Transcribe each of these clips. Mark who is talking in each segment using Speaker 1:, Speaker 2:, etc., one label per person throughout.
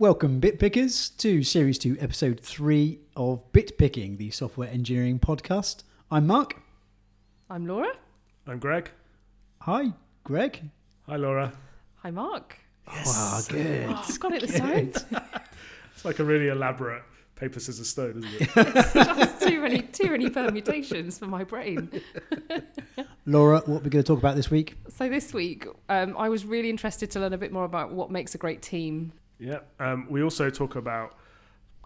Speaker 1: Welcome, bit pickers, to Series 2, Episode 3 of Bitpicking, the software engineering podcast. I'm Mark.
Speaker 2: I'm Laura.
Speaker 3: I'm Greg.
Speaker 1: Hi, Greg.
Speaker 3: Hi, Laura.
Speaker 2: Hi, Mark.
Speaker 1: Wow, good.
Speaker 2: Oh, I've got it this time.
Speaker 3: It's like a really elaborate paper, scissors, stone, isn't it?
Speaker 2: it's Just too many, too many permutations for my brain.
Speaker 1: Laura, what are we going to talk about this week?
Speaker 2: So this week, um, I was really interested to learn a bit more about what makes a great team.
Speaker 3: Yeah. Um, we also talk about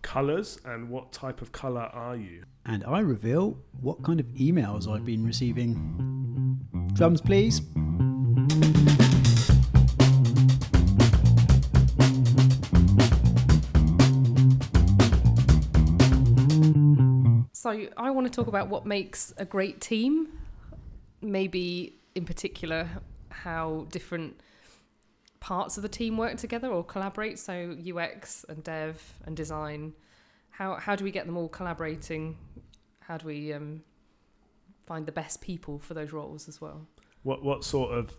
Speaker 3: colours and what type of colour are you?
Speaker 1: And I reveal what kind of emails I've been receiving. Drums, please.
Speaker 2: So I want to talk about what makes a great team. Maybe in particular how different parts of the team work together or collaborate. So UX and dev and design. How how do we get them all collaborating? How do we um, find the best people for those roles as well?
Speaker 3: What what sort of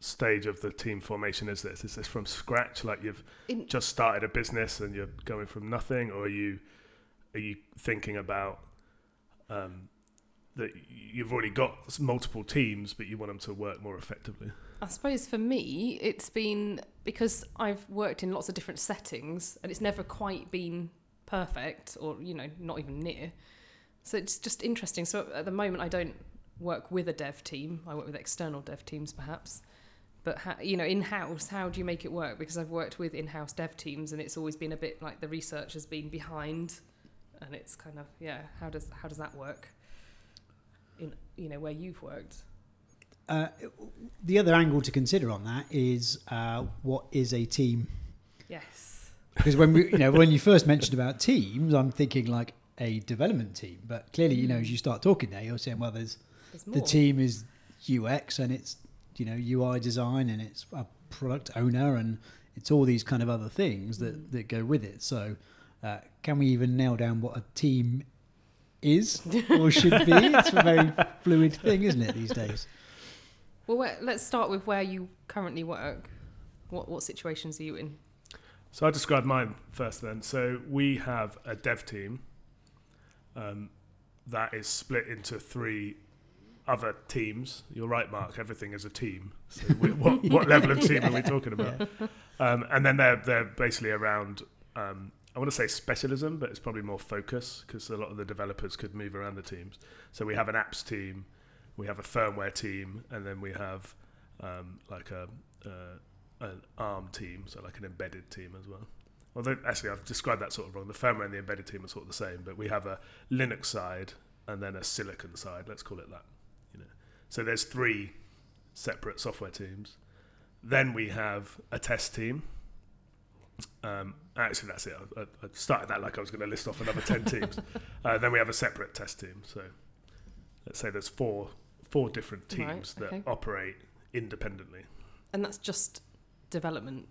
Speaker 3: stage of the team formation is this? Is this from scratch, like you've
Speaker 2: In-
Speaker 3: just started a business and you're going from nothing, or are you are you thinking about um, that you've already got multiple teams, but you want them to work more effectively?
Speaker 2: I suppose for me, it's been because I've worked in lots of different settings and it's never quite been perfect or, you know, not even near. So it's just interesting. So at the moment, I don't work with a dev team, I work with external dev teams perhaps. But, ha- you know, in house, how do you make it work? Because I've worked with in house dev teams and it's always been a bit like the research has been behind and it's kind of, yeah, how does, how does that work? In, you know, where you've worked.
Speaker 1: Uh, the other angle to consider on that is uh, what is a team?
Speaker 2: Yes.
Speaker 1: Because when we, you know, when you first mentioned about teams, I'm thinking like a development team. But clearly, you know, as you start talking there, you're saying, well, there's
Speaker 2: There's
Speaker 1: the team is UX and it's you know UI design and it's a product owner and it's all these kind of other things that
Speaker 2: Mm.
Speaker 1: that go with it. So, uh, can we even nail down what a team is or should be? It's a very fluid thing, isn't it, these days?
Speaker 2: Well, where, let's start with where you currently work. What what situations are you in?
Speaker 3: So I'll describe mine first then. So we have a dev team um, that is split into three other teams. You're right, Mark. Everything is a team. So we, what, what level of team are we talking about? Um, and then they're they're basically around. Um, I want to say specialism, but it's probably more focus because a lot of the developers could move around the teams. So we have an apps team, we have a firmware team, and then we have um, like a uh, an ARM team, so like an embedded team as well. Although actually I've described that sort of wrong. The firmware and the embedded team are sort of the same, but we have a Linux side and then a silicon side. Let's call it that. You know, so there's three separate software teams. Then we have a test team. Um, actually, that's it. I, I started that like I was going to list off another ten teams. Uh, then we have a separate test team. So let's say there's four four different teams
Speaker 2: Right,
Speaker 3: that
Speaker 2: okay.
Speaker 3: operate independently.
Speaker 2: And that's just development.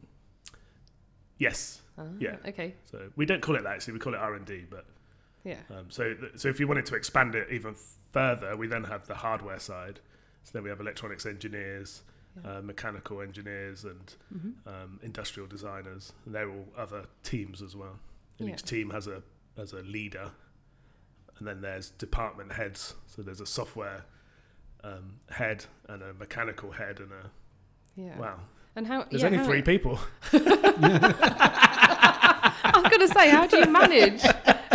Speaker 3: Yes.
Speaker 2: Ah,
Speaker 3: Yeah.
Speaker 2: Okay.
Speaker 3: So we don't call it that actually. We call it R and D. But
Speaker 2: Yeah.
Speaker 3: um, so th- so if you wanted to expand it even further, we then have the hardware side. So then we have electronics engineers,
Speaker 2: Yeah.
Speaker 3: uh, mechanical engineers, and
Speaker 2: hmm
Speaker 3: um, industrial designers. And they're all other teams as well. And
Speaker 2: Yeah.
Speaker 3: each team has a has a leader, and then there's department heads. So there's a software um, head and a mechanical head and a
Speaker 2: Yeah.
Speaker 3: wow.
Speaker 2: And how?
Speaker 3: There's
Speaker 2: yeah,
Speaker 3: only
Speaker 2: how-
Speaker 3: three people.
Speaker 2: I was to say, how do you manage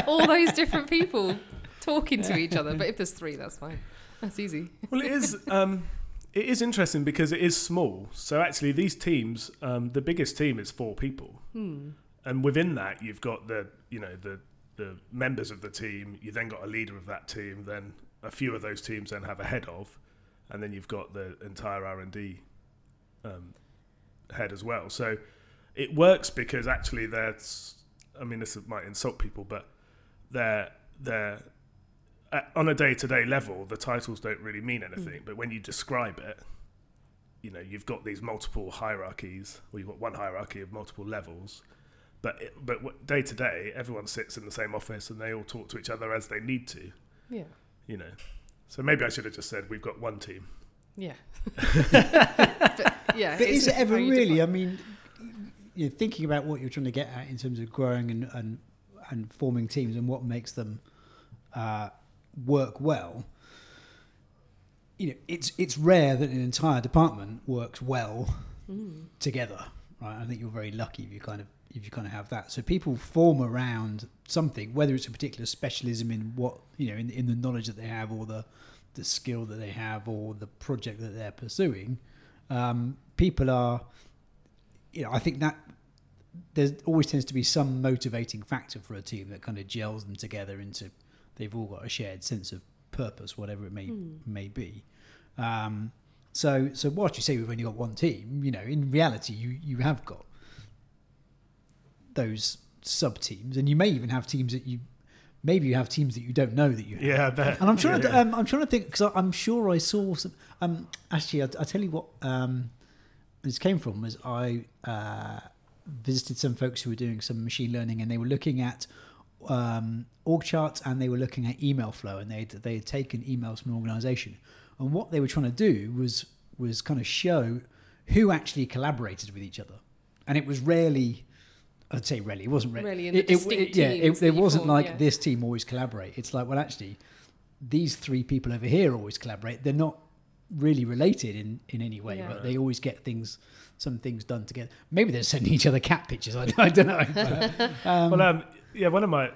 Speaker 2: all those different people talking to each other? But if there's three, that's fine. That's easy.
Speaker 3: well, it is. Um, it is interesting because it is small. So actually, these teams, um, the biggest team is four people,
Speaker 2: Hmm.
Speaker 3: and within that, you've got the you know the the members of the team. You then got a leader of that team. Then a few of those teams then have a head of, and then you've got the entire R and D um, head as well. So it works because actually there's. I mean, this might insult people, but they're they're at, on a day-to-day level, the titles don't really mean anything. But when you describe it, you know, you've got these multiple hierarchies, or you've got one hierarchy of multiple levels. But it, but day to day, everyone sits in the same office and they all talk to each other as they need to.
Speaker 2: Yeah.
Speaker 3: You know, so maybe I should have just said we've got one team.
Speaker 2: Yeah. but, yeah.
Speaker 1: But is it ever really?
Speaker 2: define-
Speaker 1: I mean, you know, thinking about what you're trying to get at in terms of growing and and, and forming teams and what makes them uh, work well. You know, it's it's rare that an entire department works well
Speaker 2: Mm.
Speaker 1: together. Right, I think you're very lucky if you kind of if you kind of have that. So people form around something, whether it's a particular specialism in what you know in, in the knowledge that they have, or the the skill that they have, or the project that they're pursuing. Um, people are, you know, I think that there always tends to be some motivating factor for a team that kind of gels them together into they've all got a shared sense of purpose, whatever it may
Speaker 2: Mm.
Speaker 1: may be. Um, so, so whilst you say we've only got one team, you know, in reality, you you have got those sub teams, and you may even have teams that you maybe you have teams that you don't know that you have.
Speaker 3: Yeah, I bet.
Speaker 1: And I'm trying to
Speaker 3: Yeah.
Speaker 1: um, I'm trying to think because I'm sure I saw some. Um, actually, I will tell you what um, this came from was I uh, visited some folks who were doing some machine learning, and they were looking at um, org charts and they were looking at email flow, and they they had taken emails from an organisation, and what they were trying to do was was kind of show who actually collaborated with each other, and it was rarely. I'd say rarely. It wasn't really.
Speaker 2: Really in the
Speaker 1: it, it- yeah, it, it wasn't
Speaker 2: form,
Speaker 1: like
Speaker 2: yeah.
Speaker 1: this team always collaborate. It's like, well, actually, these three people over here always collaborate. They're not really related in, in any way,
Speaker 2: Yeah.
Speaker 1: but they always get things, some things done together. Maybe they're sending each other cat pictures. I, I don't know. But, um,
Speaker 3: well, um, yeah, one of my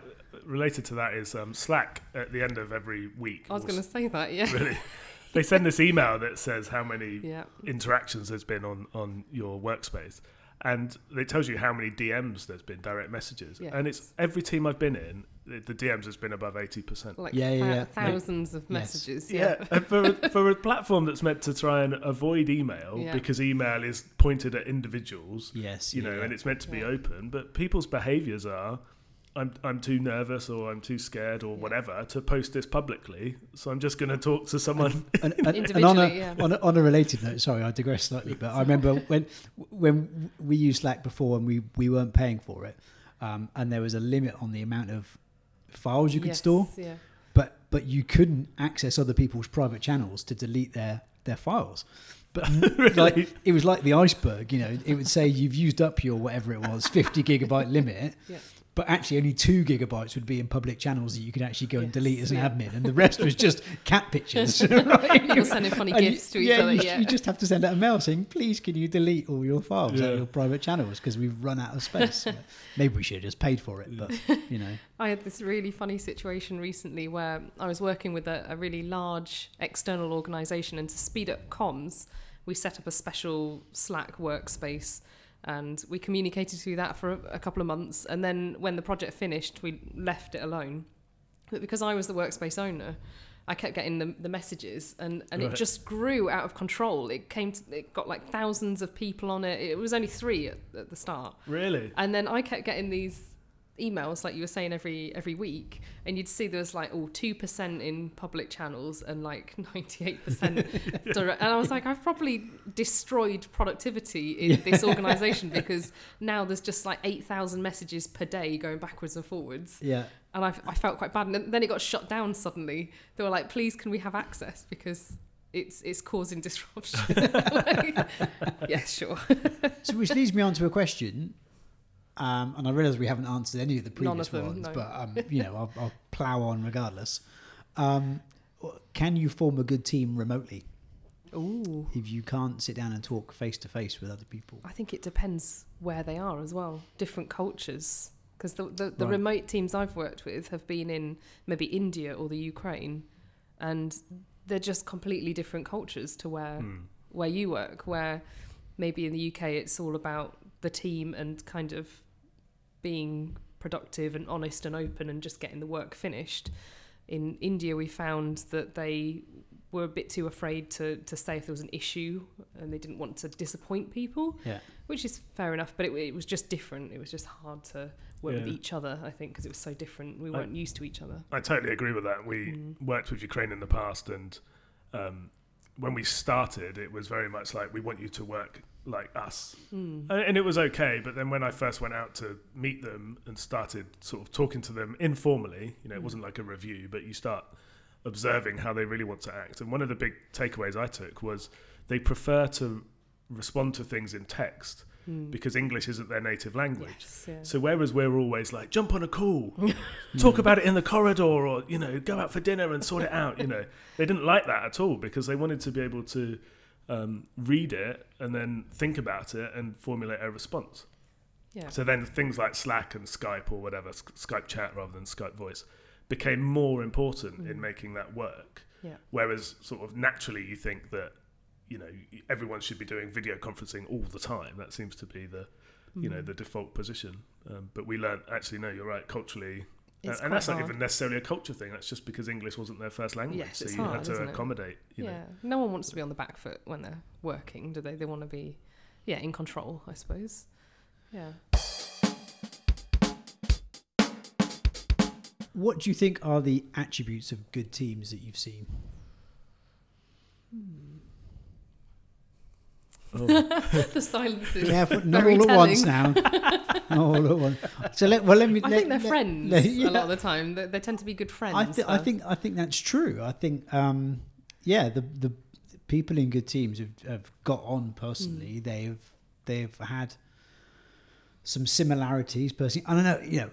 Speaker 3: related to that is um, Slack at the end of every week.
Speaker 2: I was going to say that, yeah.
Speaker 3: really. They send this email that says how many
Speaker 2: Yeah.
Speaker 3: interactions there's been on on your workspace, and it tells you how many DMs there's been, direct messages,
Speaker 2: Yeah.
Speaker 3: and it's every team I've been in, the, the DMs has been above eighty percent.
Speaker 2: Like
Speaker 1: Yeah, yeah,
Speaker 2: thou-
Speaker 1: yeah.
Speaker 2: thousands of
Speaker 1: Yes.
Speaker 2: messages.
Speaker 3: Yeah,
Speaker 2: Yeah.
Speaker 3: for a, for a platform that's meant to try and avoid email
Speaker 2: Yeah.
Speaker 3: because email is pointed at individuals,
Speaker 1: yes,
Speaker 3: you
Speaker 1: yeah,
Speaker 3: know,
Speaker 1: yeah.
Speaker 3: and it's meant to be
Speaker 2: Yeah.
Speaker 3: open, but people's behaviours are. I'm, I'm too nervous or I'm too scared or
Speaker 2: Yeah.
Speaker 3: whatever to post this publicly. So I'm just going to talk to someone.
Speaker 1: and, and, and on, a,
Speaker 2: yeah.
Speaker 1: on, a, on a related note, sorry, I digress slightly, but I remember when when we used Slack before and we, we weren't paying for it, um, and there was a limit on the amount of files you could
Speaker 2: Yes,
Speaker 1: store,
Speaker 2: Yeah.
Speaker 1: but but you couldn't access other people's private channels to delete their their files. But like it was like the iceberg, you know, it would say you've used up your whatever it was, 50 gigabyte limit.
Speaker 2: Yeah.
Speaker 1: But actually, only two gigabytes would be in public channels that you could actually go and delete as an
Speaker 2: yeah.
Speaker 1: admin, and the rest was just cat pictures. right?
Speaker 2: People sending funny
Speaker 1: And you-
Speaker 2: gifts to each
Speaker 1: yeah,
Speaker 2: other.
Speaker 1: You,
Speaker 2: Yeah.
Speaker 1: you just have to send out a mail saying, "Please, can you delete all your files out
Speaker 3: Yeah.
Speaker 1: of your private channels because we've run out of space." Maybe we should have just paid for it, but you know,
Speaker 2: I had this really funny situation recently where I was working with a, a really large external organisation, and to speed up comms, we set up a special Slack workspace. And we communicated through that for a, a couple of months. And then when the project finished, we left it alone. But because I was the workspace owner, I kept getting the, the messages and, and it just grew out of control. It came to, it got like thousands of people on it. It was only three at, at the start.
Speaker 3: Really?
Speaker 2: And then I kept getting these emails, like you were saying, every every week, and you'd see there was like, all two percent in public channels and like ninety eight percent direct. And I was like, I've probably destroyed productivity in this organisation because now there's just like eight thousand messages per day going backwards and forwards,
Speaker 1: yeah.
Speaker 2: and I, I felt quite bad. And then it got shut down suddenly. They were like, please, can we have access because. It's, it's causing disruption. Like, yeah, sure.
Speaker 1: So, which leads me on to a question, um, and I realise we haven't answered any of the previous
Speaker 2: of them,
Speaker 1: ones,
Speaker 2: no.
Speaker 1: but um, you know, I'll, I'll plough on regardless. Um, can you form a good team remotely
Speaker 2: Ooh.
Speaker 1: if you can't sit down and talk face to face with other people?
Speaker 2: I think it depends where they are as well. Different cultures. Because the, the, the
Speaker 1: Right.
Speaker 2: remote teams I've worked with have been in maybe India or the Ukraine, and they're just completely different cultures to where
Speaker 3: Hmm.
Speaker 2: where you work. Where maybe in the UK it's all about the team and kind of being productive and honest and open and just getting the work finished. In India, we found that they were a bit too afraid to, to say if there was an issue and they didn't want to disappoint people
Speaker 1: Yeah.
Speaker 2: which is fair enough. But it, it was just different. It was just hard to work with each other. I think because it was so different. We weren't used to each other.
Speaker 3: I totally agree with that. We
Speaker 2: Mm.
Speaker 3: worked with Ukraine in the past, and um, when we started, it was very much like we want you to work like us,
Speaker 2: Mm.
Speaker 3: and, it was okay. But then when I first went out to meet them and started sort of talking to them informally, you know, it
Speaker 2: Mm.
Speaker 3: wasn't like a review, but you start observing how they really want to act. And one of the big takeaways I took was they prefer to respond to things in text
Speaker 2: Mm.
Speaker 3: because English isn't their native language.
Speaker 2: Yes, yeah.
Speaker 3: So whereas we're always like, jump on a call, talk about it in the corridor, or you know, go out for dinner and sort it out. You know, they didn't like that at all because they wanted to be able to um, read it and then think about it and formulate a response.
Speaker 2: yeah.
Speaker 3: So then things like Slack and Skype or whatever, Sk- Skype chat rather than Skype voice, became more important in
Speaker 2: Mm.
Speaker 3: making that work.
Speaker 2: Yeah.
Speaker 3: Whereas sort of naturally you think that you know everyone should be doing video conferencing all the time. That seems to be the you know
Speaker 2: Mm.
Speaker 3: the default position. Um, but we learned actually no, you're right. Culturally,
Speaker 2: It's
Speaker 3: and
Speaker 2: quite
Speaker 3: that's not
Speaker 2: hard.
Speaker 3: even necessarily a culture thing. That's just because English wasn't their first language,
Speaker 2: Yes,
Speaker 3: so
Speaker 2: it's
Speaker 3: you
Speaker 2: hard,
Speaker 3: had to
Speaker 2: isn't it?
Speaker 3: accommodate. You
Speaker 2: yeah.
Speaker 3: know,
Speaker 2: No one wants to be on the back foot when they're working, do they? They want to be, yeah, in control, I suppose. Yeah.
Speaker 1: What do you think are the attributes of good teams that you've seen? Hmm.
Speaker 2: the silence is.
Speaker 1: Yeah, but not all at once now. not all at once. So let well let me.
Speaker 2: I
Speaker 1: let,
Speaker 2: think they're
Speaker 1: let-
Speaker 2: friends
Speaker 1: let-
Speaker 2: a
Speaker 1: yeah.
Speaker 2: lot of the time. They, they tend to be good friends.
Speaker 1: I, th- I think I think that's true. I think um, yeah, the the people in good teams have, have got on personally. They've they've had some similarities personally. I don't know. You know,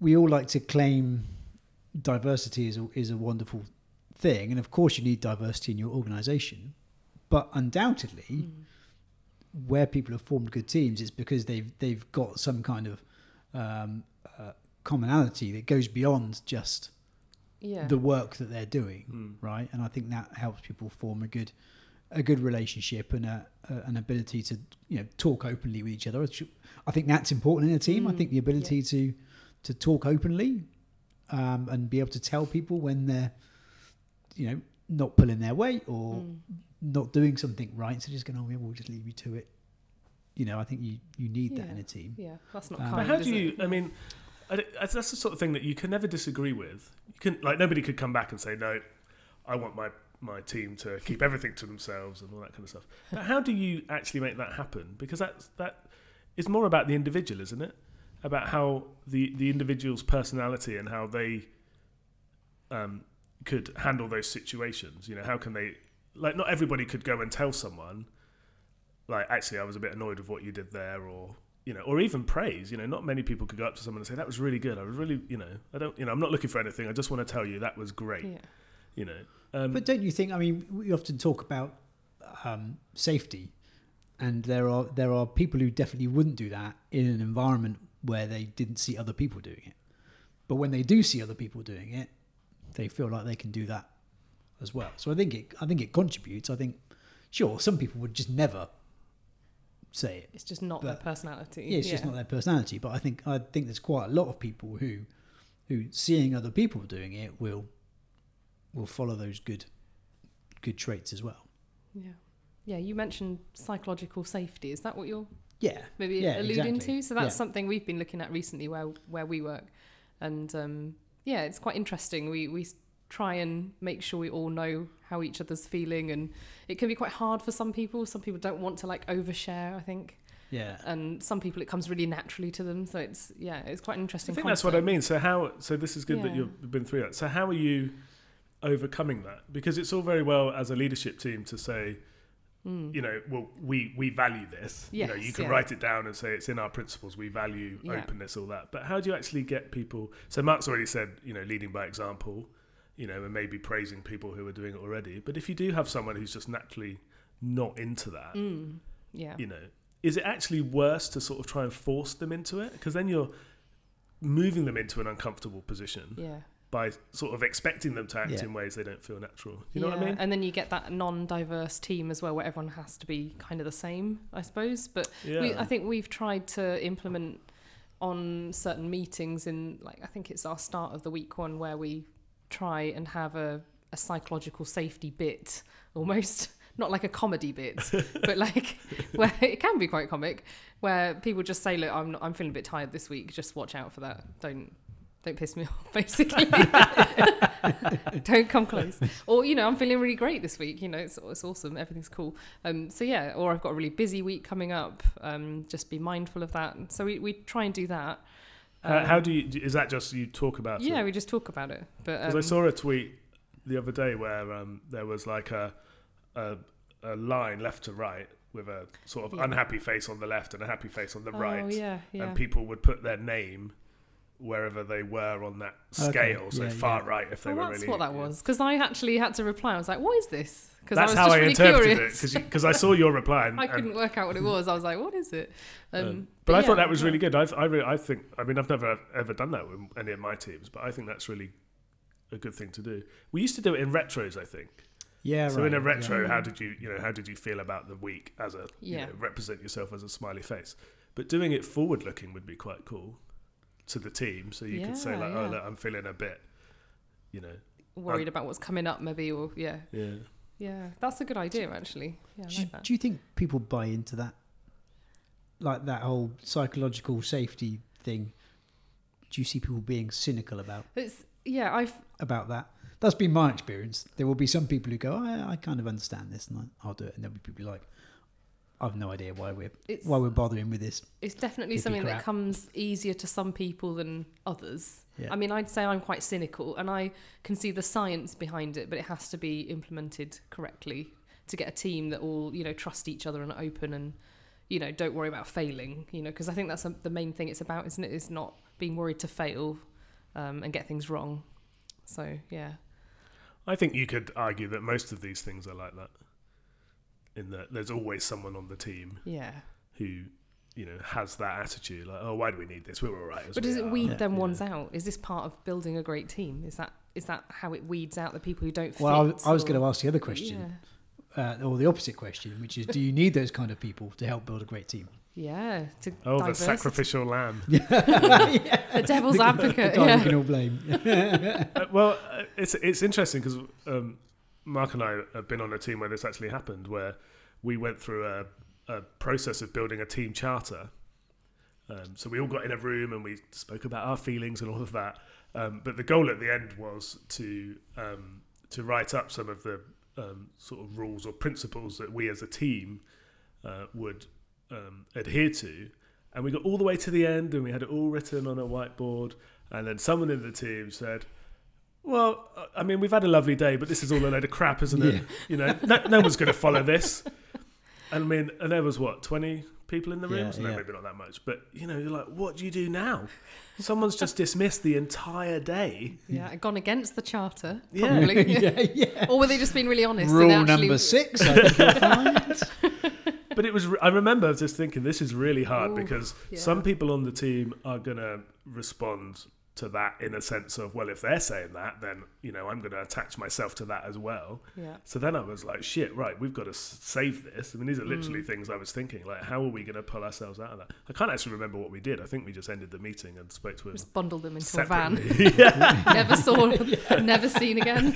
Speaker 1: we all like to claim diversity is a, is a wonderful thing, and of course you need diversity in your organisation. But undoubtedly,
Speaker 2: Mm.
Speaker 1: where people have formed good teams, it's because they've they've got some kind of um, uh, commonality that goes beyond just
Speaker 2: Yeah.
Speaker 1: the work that they're doing,
Speaker 3: Mm.
Speaker 1: right? And I think that helps people form a good a good relationship and a, a, an ability to you know talk openly with each other. Which I think that's important in a team. I
Speaker 2: Mm,
Speaker 1: think the ability to to talk openly um, and be able to tell people when they're you know not pulling their weight or
Speaker 2: Mm.
Speaker 1: Not doing something right. So just going, oh yeah, we'll just leave you to it. You know, I think you you need that in a team.
Speaker 2: Yeah, that's not
Speaker 1: Um,
Speaker 2: kind.
Speaker 3: But how
Speaker 2: is
Speaker 3: do you?
Speaker 2: it?
Speaker 3: I mean, I don't- that's that's the sort of thing that you can never disagree with. You can like nobody could come back and say no. I want my my team to keep everything to themselves and all that kind of stuff. But how do you actually make that happen? Because that's that is more about the individual, isn't it? About how the the individual's personality and how they um, could handle those situations. You know, how can they? Like, not everybody could go and tell someone, like, actually, I was a bit annoyed with what you did there, or you know, or even praise. You know, not many people could go up to someone and say that was really good. I was really, you know, I don't, you know, I'm not looking for anything. I just want to tell you that was great.
Speaker 2: Yeah.
Speaker 3: You know, um,
Speaker 1: But don't you think? I mean, we often talk about um, safety, and there are there are people who definitely wouldn't do that in an environment where they didn't see other people doing it. But when they do see other people doing it, they feel like they can do that as well. So I think it I think it contributes. I think sure some people would just never say it.
Speaker 2: It's just not their personality.
Speaker 1: Yeah, it's just not their personality. But I think I think there's quite a lot of people who who seeing other people doing it will will follow those good good traits as well.
Speaker 2: Yeah. Yeah, you mentioned psychological safety. Is that what you're
Speaker 1: Yeah,
Speaker 2: maybe
Speaker 1: Yeah,
Speaker 2: alluding
Speaker 1: exactly.
Speaker 2: to? So that's
Speaker 1: Yeah.
Speaker 2: something we've been looking at recently where where we work. And um, yeah, it's quite interesting. We we try and make sure we all know how each other's feeling and it can be quite hard for some people. Some people don't want to like overshare, I think.
Speaker 1: yeah.
Speaker 2: And some people it comes really naturally to them. So it's yeah, it's quite an
Speaker 3: I
Speaker 2: interesting
Speaker 3: think that's what I mean. So how? So this is good that you've been through that. So how are you overcoming that? Because it's all very well as a leadership team to say,
Speaker 2: Mm.
Speaker 3: you know, well, we we value this. you know, you can
Speaker 2: yeah.
Speaker 3: write it down and say it's in our principles. We value
Speaker 2: Yeah.
Speaker 3: openness, all that. But how do you actually get people? So Mark's already said, you know, leading by example. You know, and maybe praising people who are doing it already. But if you do have someone who's just naturally not into that,
Speaker 2: Mm. Yeah.
Speaker 3: you know, is it actually worse to sort of try and force them into it? Because then you're moving them into an uncomfortable position
Speaker 2: Yeah.
Speaker 3: by sort of expecting them to act
Speaker 1: Yeah.
Speaker 3: in ways they don't feel natural. You know what I mean?
Speaker 2: And then you get that non-diverse team as well, where everyone has to be kind of the same, I suppose. But
Speaker 3: Yeah.
Speaker 2: we, I think we've tried to implement on certain meetings in, like, I think it's our start of the week one where we try and have a, a psychological safety bit, almost not like a comedy bit, but like where it can be quite comic, where people just say, "Look, I'm not, I'm feeling a bit tired this week. Just watch out for that. Don't." Don't piss me off, basically. Don't come close. Or, you know, I'm feeling really great this week. You know, it's, it's awesome. Everything's cool. Um, so, yeah, or I've got a really busy week coming up. Um, just be mindful of that. So, we, we try and do that.
Speaker 3: How, how do you? Is that just you talk about
Speaker 2: Yeah,
Speaker 3: it?
Speaker 2: we just talk about it. But
Speaker 3: Because
Speaker 2: um,
Speaker 3: I saw a tweet the other day where um, there was like a, a a line left to right, with a sort of
Speaker 2: Yeah.
Speaker 3: unhappy face on the left and a happy face on the
Speaker 2: oh
Speaker 3: right,
Speaker 2: yeah, yeah.
Speaker 3: and people would put their name wherever they were on that
Speaker 1: Okay,
Speaker 3: scale. So
Speaker 1: yeah,
Speaker 3: far
Speaker 1: yeah.
Speaker 3: right if they
Speaker 2: well,
Speaker 3: were
Speaker 2: that's
Speaker 3: really.
Speaker 2: what that was because I actually had to reply. I was like, "What is this?" Because I
Speaker 3: That's
Speaker 2: was
Speaker 3: how
Speaker 2: just
Speaker 3: I
Speaker 2: really
Speaker 3: interpreted
Speaker 2: curious.
Speaker 3: it because I saw your reply. And,
Speaker 2: I couldn't work out what it was. I was like, "What is it?" Um,
Speaker 3: Um, but I thought that was
Speaker 2: yeah.
Speaker 3: really good. I, I, re- I think, I mean, I've never ever done that with any of my teams, but I think that's really a good thing to do. We used to do it in retros, I think.
Speaker 1: Yeah,
Speaker 3: so
Speaker 1: right.
Speaker 3: in a retro,
Speaker 2: yeah.
Speaker 3: how did you, you know, how did you feel about the week as a, you
Speaker 2: Yeah.
Speaker 3: know, represent yourself as a smiley face? But doing it forward looking would be quite cool to the team. So you could say like, oh,
Speaker 2: yeah.
Speaker 3: oh, look, I'm feeling a bit, you know,
Speaker 2: worried about what's coming up, maybe, or yeah,
Speaker 3: yeah.
Speaker 2: yeah. That's a good idea, actually. Yeah,
Speaker 1: Do, you-
Speaker 2: like
Speaker 1: do you think people buy into that? Like that whole psychological safety thing? Do you see people being cynical about
Speaker 2: It's yeah. I've
Speaker 1: about that? That's been my experience. There will be some people who go, oh, I, I kind of understand this, and I, I'll do it, and there'll be people like, I've no idea why we're
Speaker 2: it's
Speaker 1: why we're bothering with this.
Speaker 2: it's definitely something
Speaker 1: crap.
Speaker 2: that comes easier to some people than others.
Speaker 1: Yeah.
Speaker 2: I mean, I'd say I'm quite cynical, and I can see the science behind it, but it has to be implemented correctly to get a team that all you know trust each other and open and you know don't worry about failing. You know, because I think that's um, the main thing it's about, isn't it? Is not being worried to fail um, and get things wrong. So yeah,
Speaker 3: I think you could argue that most of these things are like that. In that there's always someone on the team
Speaker 2: yeah.
Speaker 3: who, you know, has that attitude like, oh, why do we need this? We're all right. as
Speaker 2: But
Speaker 3: we
Speaker 2: does it
Speaker 3: are."
Speaker 2: weed
Speaker 1: Yeah.
Speaker 2: them
Speaker 3: Yeah.
Speaker 2: ones out? Is this part of building a great team? Is that is that how it weeds out the people who don't fit?
Speaker 1: Well, I, was- I was going to ask the other question, uh, or the opposite question, which is, do you need those kind of people to help build a great team?
Speaker 2: Yeah, to
Speaker 3: Oh, the sacrificial lamb.
Speaker 2: the devil's advocate.
Speaker 1: The guy we
Speaker 2: yeah.
Speaker 1: can all blame.
Speaker 3: Uh, well, uh, it's it's interesting because um, Mark and I have been on a team where this actually happened, where we went through a, a process of building a team charter. Um, so we all got in a room and we spoke about our feelings and all of that. Um, but the goal at the end was to um, to write up some of the um, sort of rules or principles that we as a team uh, would um, adhere to. And we got all the way to the end and we had it all written on a whiteboard. And then someone in the team said, well, uh, I mean, we've had a lovely day, but this is all a load of crap, isn't it?
Speaker 1: Yeah.
Speaker 3: You know, no, no one's going to follow this. And I mean, and there was what twenty people in the room,
Speaker 1: Yeah,
Speaker 3: so no,
Speaker 1: yeah.
Speaker 3: maybe not that much. But you know, you're like, what do you do now? Someone's just dismissed the entire day.
Speaker 2: Yeah, gone against the charter,
Speaker 3: Yeah.
Speaker 2: probably.
Speaker 1: yeah, yeah.
Speaker 2: or were they just being really honest?
Speaker 1: Rule
Speaker 2: actually,
Speaker 1: number six, I think you'll find.
Speaker 3: But it was. re- I remember just thinking, this is really hard
Speaker 2: Ooh,
Speaker 3: because
Speaker 2: yeah.
Speaker 3: some people on the team are going to respond to that in a sense of, well, if they're saying that, then you know, I'm going to attach myself to that as well.
Speaker 2: Yeah.
Speaker 3: So then I was like, shit, right, we've got to save this. I mean, these are literally
Speaker 2: Mm.
Speaker 3: things I was thinking, like, how are we going to pull ourselves out of that? I can't actually remember what we did. I think we just ended the meeting and spoke to him
Speaker 2: Just bundled them into a van.
Speaker 3: yeah.
Speaker 2: never saw, never seen again.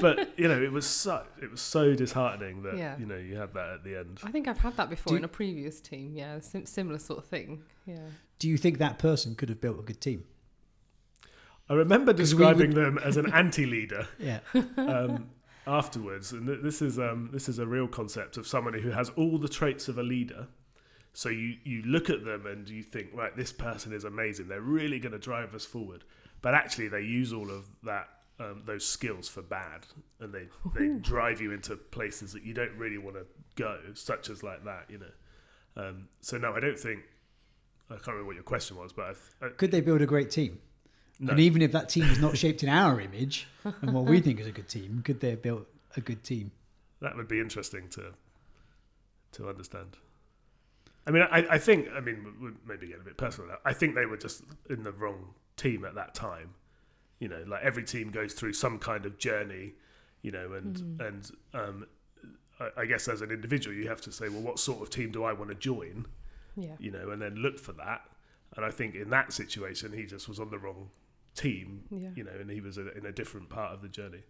Speaker 3: But, you know, it was so, it was so disheartening that,
Speaker 2: Yeah.
Speaker 3: you know, you had that at the end.
Speaker 2: I think I've had that before
Speaker 1: Do-
Speaker 2: in a previous team. Yeah, sim- similar sort of thing. Yeah.
Speaker 1: Do you think that person could have built a good team?
Speaker 3: I remember describing them as an anti-leader
Speaker 1: Yeah.
Speaker 3: um, afterwards, and th- this is um, this is a real concept of somebody who has all the traits of a leader. So you you look at them and you think, right, this person is amazing. They're really going to drive us forward. But actually, they use all of that um, those skills for bad, and they they drive you into places that you don't really want to go, such as like that, you know. Um, so no, I don't think. I can't remember what your question was, but I,
Speaker 1: Could they build a great team?
Speaker 3: No.
Speaker 1: And even if that team is not shaped in our image and what we think is a good team, could they have built a good team?
Speaker 3: That would be interesting to to understand. I mean, I, I think, I mean, we- we maybe get a bit personal now. I think they were just in the wrong team at that time. You know, like every team goes through some kind of journey, you know, and
Speaker 2: Mm.
Speaker 3: and um, I, I guess as an individual, you have to say, well, what sort of team do I want to join?
Speaker 2: Yeah.
Speaker 3: You know, and then look for that. And I think in that situation, he just was on the wrong team,
Speaker 2: Yeah.
Speaker 3: you know, and he was a, in a different part of the journey.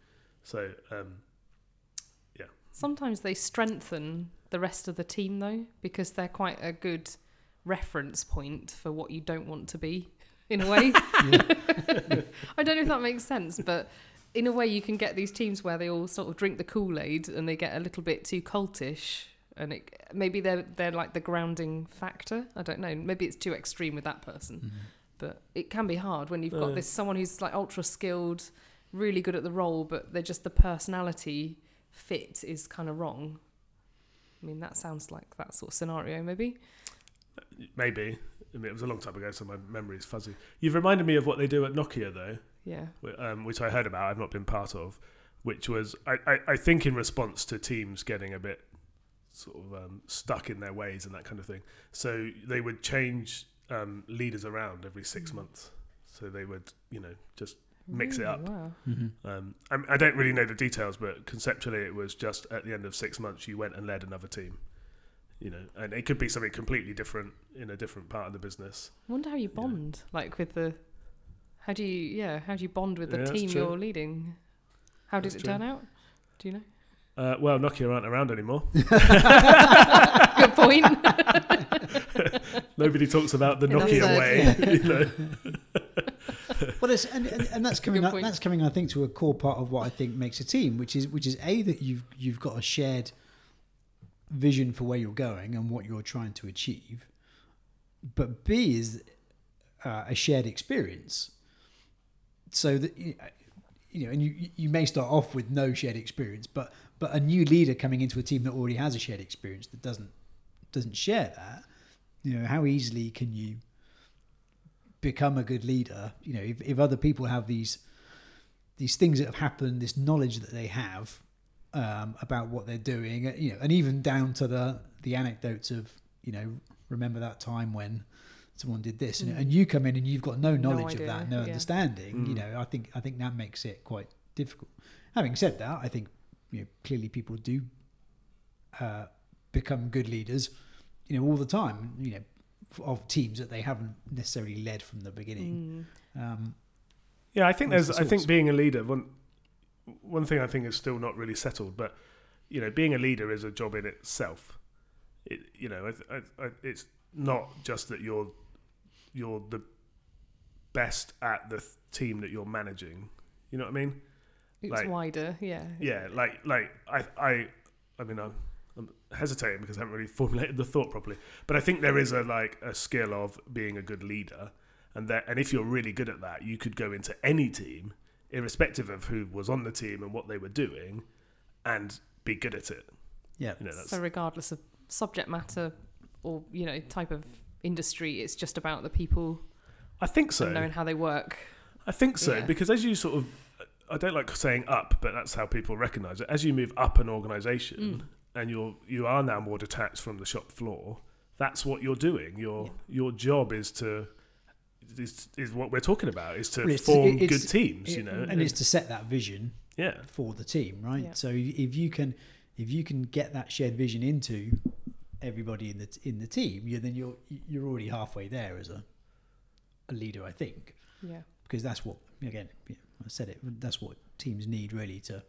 Speaker 3: So, um, yeah.
Speaker 2: Sometimes they strengthen the rest of the team though, because they're quite a good reference point for what you don't want to be, in a way. I don't know if that makes sense, but in a way, you can get these teams where they all sort of drink the Kool Aid and they get a little bit too cultish, and it, maybe they're they're like the grounding factor. I don't know. Maybe it's too extreme with that person, but it can be hard when you've got
Speaker 3: Uh.
Speaker 2: this someone who's like ultra skilled, really good at the role, but they're just the personality fit is kind of wrong. I mean, that sounds like that sort of scenario, maybe.
Speaker 3: Maybe. I mean, it was a long time ago, so my memory is fuzzy. You've reminded me of what they do at Nokia, though,
Speaker 2: Yeah.
Speaker 3: um, which I heard about. I've not been part of, which was, I, I, I think, in response to teams getting a bit sort of um, stuck in their ways and that kind of thing. So they would change um, leaders around every six
Speaker 2: Mm.
Speaker 3: months. So they would, you know, just Mix it up.
Speaker 2: Wow.
Speaker 1: Mm-hmm.
Speaker 3: Um, I, I don't really know the details, but conceptually, it was just at the end of six months, you went and led another team. You know, and it could be something completely different in a different part of the business.
Speaker 2: I wonder how you bond, like with the. How do you, yeah, how do you bond with the
Speaker 3: Yeah,
Speaker 2: team you're leading? How did
Speaker 3: That's
Speaker 2: it turn out? Do you know?
Speaker 3: Uh, well, Nokia aren't around anymore.
Speaker 2: Good point.
Speaker 3: Nobody talks about the Nokia way. you know?
Speaker 1: Well, it's, and, and, and that's
Speaker 2: a
Speaker 1: coming.
Speaker 2: good
Speaker 1: Up, that's coming. I think to a core part of what I think makes a team, which is which is a that you've you've got a shared vision for where you're going and what you're trying to achieve, but B is uh, a shared experience. So that you you know, and you you may start off with no shared experience, but but a new leader coming into a team that already has a shared experience that doesn't doesn't share that, you know, how easily can you become a good leader? You know, if, if other people have these these things that have happened, this knowledge that they have um, about what they're doing, uh, you know, and even down to the the anecdotes of you know, remember that time when someone did this, and,
Speaker 2: Mm.
Speaker 1: and you come in and you've got no
Speaker 2: No
Speaker 1: knowledge of
Speaker 2: idea,
Speaker 1: that, no
Speaker 2: yeah.
Speaker 1: understanding. You
Speaker 3: Mm.
Speaker 1: know, I think I think that makes it quite difficult. Having said that, I think you know clearly people do uh, become good leaders, you know, all the time. You know, of teams that they haven't necessarily led from the beginning.
Speaker 2: Mm.
Speaker 1: Um,
Speaker 3: Yeah, I think there's.
Speaker 1: the
Speaker 3: I think being a leader. One one thing I think is still not really settled, but you know, being a leader is a job in itself. It, you know, I, I, I, it's not just that you're you're the best at the th- team that you're managing. You know what I mean?
Speaker 2: It's
Speaker 3: Like-
Speaker 2: wider, yeah.
Speaker 3: Yeah, like like I I I mean I'm, I'm hesitating because I haven't really formulated the thought properly. But I think there is a like a skill of being a good leader, and that and if you're really good at that, you could go into any team, irrespective of who was on the team and what they were doing, and be good at it.
Speaker 1: yeah,
Speaker 3: You know, that's
Speaker 2: So regardless of subject matter or you know type of industry, it's just about the people
Speaker 3: I think so.
Speaker 2: and knowing how they work.
Speaker 3: I think so
Speaker 2: Yeah.
Speaker 3: because as you sort of, I don't like saying up, but that's how people recognise it. As you move up an organisation
Speaker 2: Mm.
Speaker 3: And you're you are now more detached from the shop floor, that's what you're doing. Your
Speaker 2: Yeah.
Speaker 3: your job is to is, is what we're talking about is to
Speaker 1: Well, it's
Speaker 3: form
Speaker 1: it's-
Speaker 3: good teams. you know,
Speaker 1: and it's to set that vision
Speaker 3: yeah,
Speaker 1: for the team, right?
Speaker 2: Yeah.
Speaker 1: So if you can, if you can get that shared vision into everybody in the in the team, you then you're you're already halfway there as a a leader, I think,
Speaker 2: Yeah.
Speaker 1: because that's what again I said it. That's what teams need really to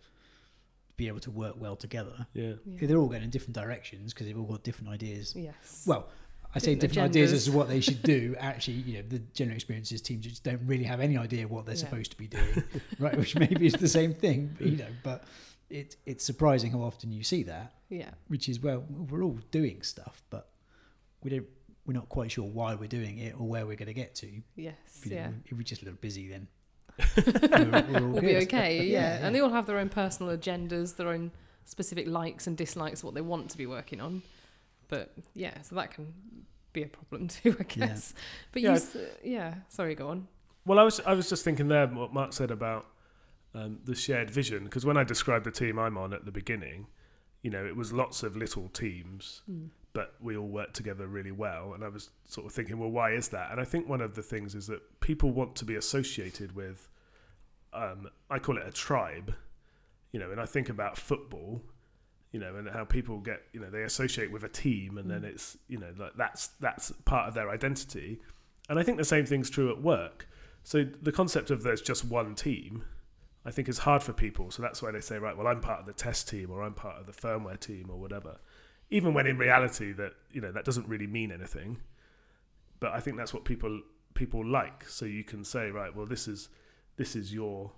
Speaker 1: be able to work well together.
Speaker 3: yeah.
Speaker 2: yeah.
Speaker 1: They're all going in different directions because they've all got different ideas.
Speaker 2: Yes.
Speaker 1: Well, I say
Speaker 2: Different
Speaker 1: different ideas as to what they should do. Actually, you know, the general experiences teams just don't really have any idea what they're
Speaker 2: Yeah.
Speaker 1: supposed to be doing, right? Which maybe is the same thing, you know. But it it's surprising how often you see that,
Speaker 2: yeah.
Speaker 1: which is well, we're all doing stuff, but we don't. We're not quite sure why we're doing it or where we're going to get to.
Speaker 2: Yes.
Speaker 1: You know,
Speaker 2: Yeah.
Speaker 1: If we're just a little busy, then we're, we're all
Speaker 2: We'll be okay.
Speaker 1: Yeah,
Speaker 2: Yeah.
Speaker 1: yeah.
Speaker 2: And they all have their own personal agendas, their own specific likes and dislikes, what they want to be working on. But yeah, so that can be a problem too, I
Speaker 1: Yeah.
Speaker 2: guess. But
Speaker 3: Yeah,
Speaker 2: you,
Speaker 3: I-
Speaker 2: s- yeah. Sorry, go on.
Speaker 3: Well, I was I was just thinking there what Mark said about um, the shared vision because when I described the team I'm on at the beginning, you know, it was lots of little teams
Speaker 2: Mm.
Speaker 3: But we all work together really well. And I was sort of thinking, well, why is that? And I think one of the things is that people want to be associated with, um, I call it a tribe, you know, and I think about football, you know, and how people get, you know, they associate with a team and then
Speaker 2: Mm.
Speaker 3: it's, you know, like that's, that's part of their identity. And I think the same thing's true at work. So the concept of there's just one team, I think is hard for people. So that's why they say, right, well, I'm part of the test team or I'm part of the firmware team or whatever even when in reality that you know that doesn't really mean anything. But i think that's what people people like. So you can say right well this is this is your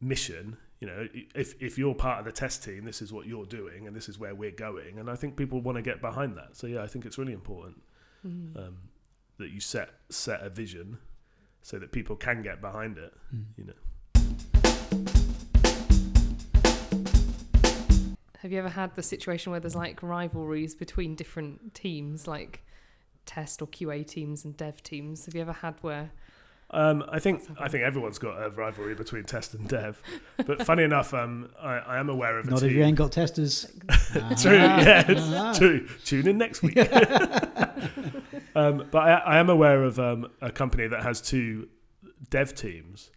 Speaker 3: mission. You know if if you're part of the test team this is what you're doing and this is where we're going. And i think people want to get behind that. So yeah i think it's really important
Speaker 2: Mm.
Speaker 3: um, that you set set a vision so that people can get behind it
Speaker 1: Mm.
Speaker 3: you know
Speaker 2: Have you ever had the situation where there's like rivalries between different teams, like test or QA teams and dev teams? Have you ever had where?
Speaker 3: Um, I think I think everyone's got a rivalry between test and dev, but funny enough, um, I, I am aware of a
Speaker 1: Not
Speaker 3: team.
Speaker 1: if you ain't got testers.
Speaker 3: True,
Speaker 1: Ah,
Speaker 3: yes,
Speaker 1: ah.
Speaker 3: True. Tune in next week. um, but I, I am aware of um, a company that has two dev teams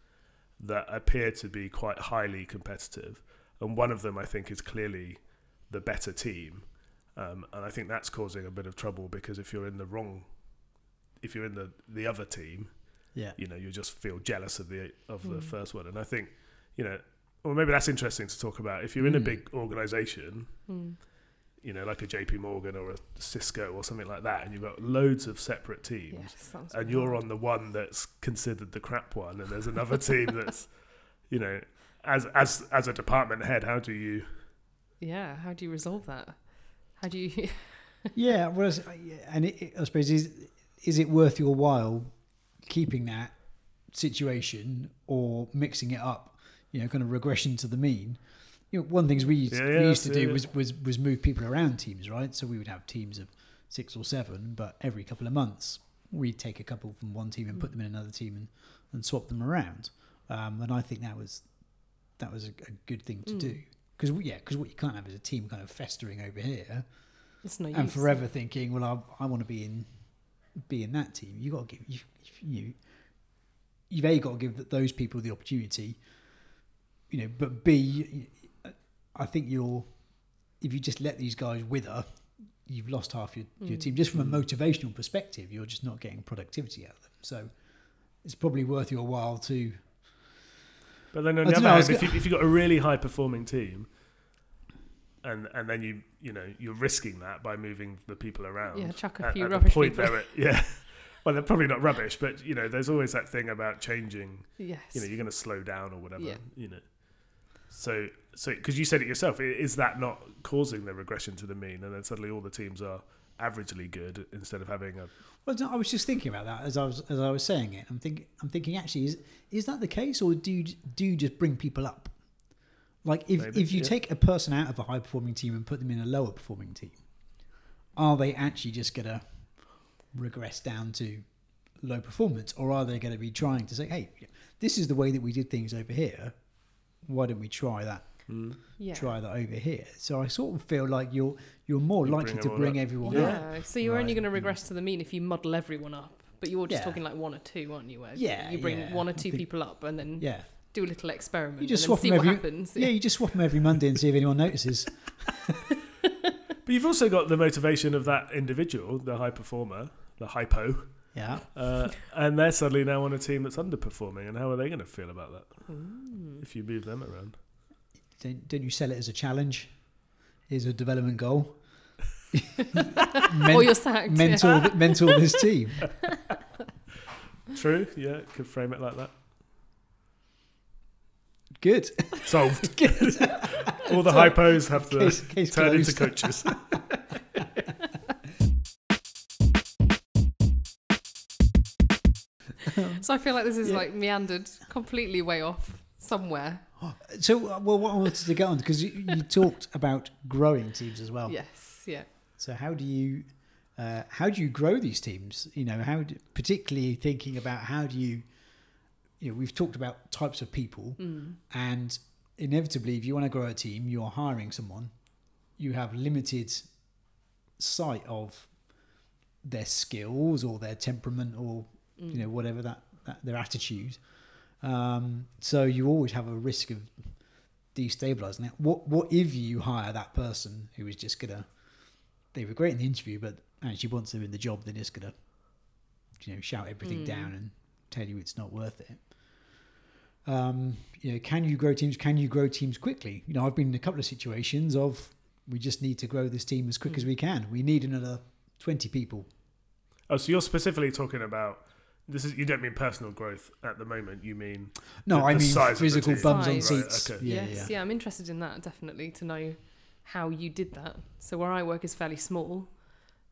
Speaker 3: that appear to be quite highly competitive, and one of them I think is clearly the better team, um, and I think that's causing a bit of trouble because if you're in the wrong, if you're in the the other team,
Speaker 1: Yeah.
Speaker 3: you know you just feel jealous of the of the
Speaker 2: Mm.
Speaker 3: first one, and I think you know. Or maybe that's interesting to talk about. If you're in a
Speaker 1: Mm.
Speaker 3: big organization,
Speaker 2: Hmm.
Speaker 3: you know, like a JP Morgan or a Cisco or something like that, and you've got loads of separate teams,
Speaker 2: sounds
Speaker 3: and you're on the one that's considered the crap one, and there's another team that's, you know, as as as a department head, how do you?
Speaker 2: Yeah, how do you resolve that? How do you?
Speaker 1: Yeah, well, and it, it- I suppose is is it worth your while keeping that situation or mixing it up? You know, kind of regression to the mean. You know, one of the things we used,
Speaker 3: Yeah,
Speaker 1: we used to do
Speaker 3: yeah.
Speaker 1: was, was was move people around teams, right? So we would have teams of six or seven, but every couple of months we'd take a couple from one team and put them in another team and, and swap them around. Um, and I think that was that was a, a good thing to
Speaker 2: Mm.
Speaker 1: do because yeah, because what you can't have is a team kind of festering over here
Speaker 2: It's no
Speaker 1: and
Speaker 2: use.
Speaker 1: forever thinking, well, I, I want to be in be in that team. You got to give you you you've a got to give those people the opportunity, you know. But b, I think you're if you just let these guys wither, you've lost half your, your
Speaker 2: Mm.
Speaker 1: team just from a
Speaker 3: Mm.
Speaker 1: motivational perspective. You're just not getting productivity out of them. So it's probably worth your while to
Speaker 3: But then on the other
Speaker 1: know, I
Speaker 3: hand, if you if you got a really high performing team, and and then you you know you're risking that by moving the people around.
Speaker 2: yeah, chuck a
Speaker 3: at,
Speaker 2: few
Speaker 3: at the
Speaker 2: rubbish
Speaker 3: point
Speaker 2: people.
Speaker 3: they're at, yeah. Well, they're probably not rubbish, but you know, there's always that thing about changing
Speaker 2: yes.
Speaker 3: you know you're going to slow down or whatever
Speaker 2: Yeah.
Speaker 3: you know so so because you said it yourself is that not causing the regression to the mean and then suddenly all the teams are averagely good instead of having a
Speaker 1: Well, I was just thinking about that as I was as I was saying it. I'm thinking, I'm thinking. Actually, is is that the case, or do you, do you just bring people up? Like, if
Speaker 3: Maybe,
Speaker 1: if you
Speaker 3: yeah.
Speaker 1: take a person out of a high performing team and put them in a lower performing team, are they actually just gonna regress down to low performance, or are they going to be trying to say, "Hey, this is the way that we did things over here. Why don't we try that?
Speaker 2: Yeah.
Speaker 1: Try that over here." So I sort of feel like you're you're more
Speaker 3: You
Speaker 1: likely
Speaker 3: bring
Speaker 1: to bring
Speaker 3: up.
Speaker 1: everyone
Speaker 2: Yeah.
Speaker 1: up.
Speaker 2: So you're only going to regress to the mean if you muddle everyone up. But you're just
Speaker 1: Yeah.
Speaker 2: talking like one or two, aren't you? Where
Speaker 1: Yeah,
Speaker 2: you bring
Speaker 1: yeah.
Speaker 2: one or two
Speaker 1: think-
Speaker 2: people up and then
Speaker 1: Yeah.
Speaker 2: do a little experiment
Speaker 1: You just
Speaker 2: and
Speaker 1: swap
Speaker 2: then see
Speaker 1: them
Speaker 2: what
Speaker 1: every-
Speaker 2: happens.
Speaker 1: Yeah, you just swap them every Monday and see if anyone notices.
Speaker 3: but you've also got the motivation of that individual the high performer the hypo
Speaker 1: Yeah.
Speaker 3: uh, and they're suddenly now on a team that's underperforming and how are they going to feel about that
Speaker 2: Mm.
Speaker 3: if you move them around
Speaker 1: Don't, don't you sell it as a challenge? Is a development goal.
Speaker 2: or you're sacked. yeah.
Speaker 1: mentor, mentor this team.
Speaker 3: true yeah could frame it like that
Speaker 1: Good.
Speaker 3: solved all the hypos have to
Speaker 1: Case, case
Speaker 3: turn
Speaker 1: closed.
Speaker 3: into coaches
Speaker 2: So I feel like this is
Speaker 1: Yeah.
Speaker 2: like meandered completely way off somewhere.
Speaker 1: So, uh, well, what I wanted to get on because you, you talked about growing teams as well.
Speaker 2: Yes, yeah.
Speaker 1: So, how do you uh, how do you grow these teams? You know, how do, particularly thinking about how do you you know we've talked about types of people
Speaker 2: Mm.
Speaker 1: and inevitably if you want to grow a team you're hiring someone you have limited sight of their skills or their temperament or
Speaker 2: Mm.
Speaker 1: you know whatever that, that their attitude um, so you always have a risk of destabilizing that what what if you hire that person who is just gonna they were great in the interview but actually once they're in the job they're just gonna you know shout everything
Speaker 2: Mm.
Speaker 1: down and tell you it's not worth it um, you know, can you grow teams? Can you grow teams quickly? You know, I've been in a couple of situations of we just need to grow this team as quick
Speaker 2: Mm.
Speaker 1: as we can. We need another twenty people.
Speaker 3: oh so you're specifically talking about this is you don't mean personal growth at the moment you mean
Speaker 1: No,
Speaker 3: The-
Speaker 1: I
Speaker 3: the
Speaker 1: mean
Speaker 3: size
Speaker 1: physical
Speaker 3: team.
Speaker 1: bums on
Speaker 2: Size.
Speaker 3: Right,
Speaker 1: seats.
Speaker 3: okay.
Speaker 1: Yeah,
Speaker 2: yes,
Speaker 1: yeah.
Speaker 2: I'm interested in that definitely to know how you did that. So where I work is fairly small,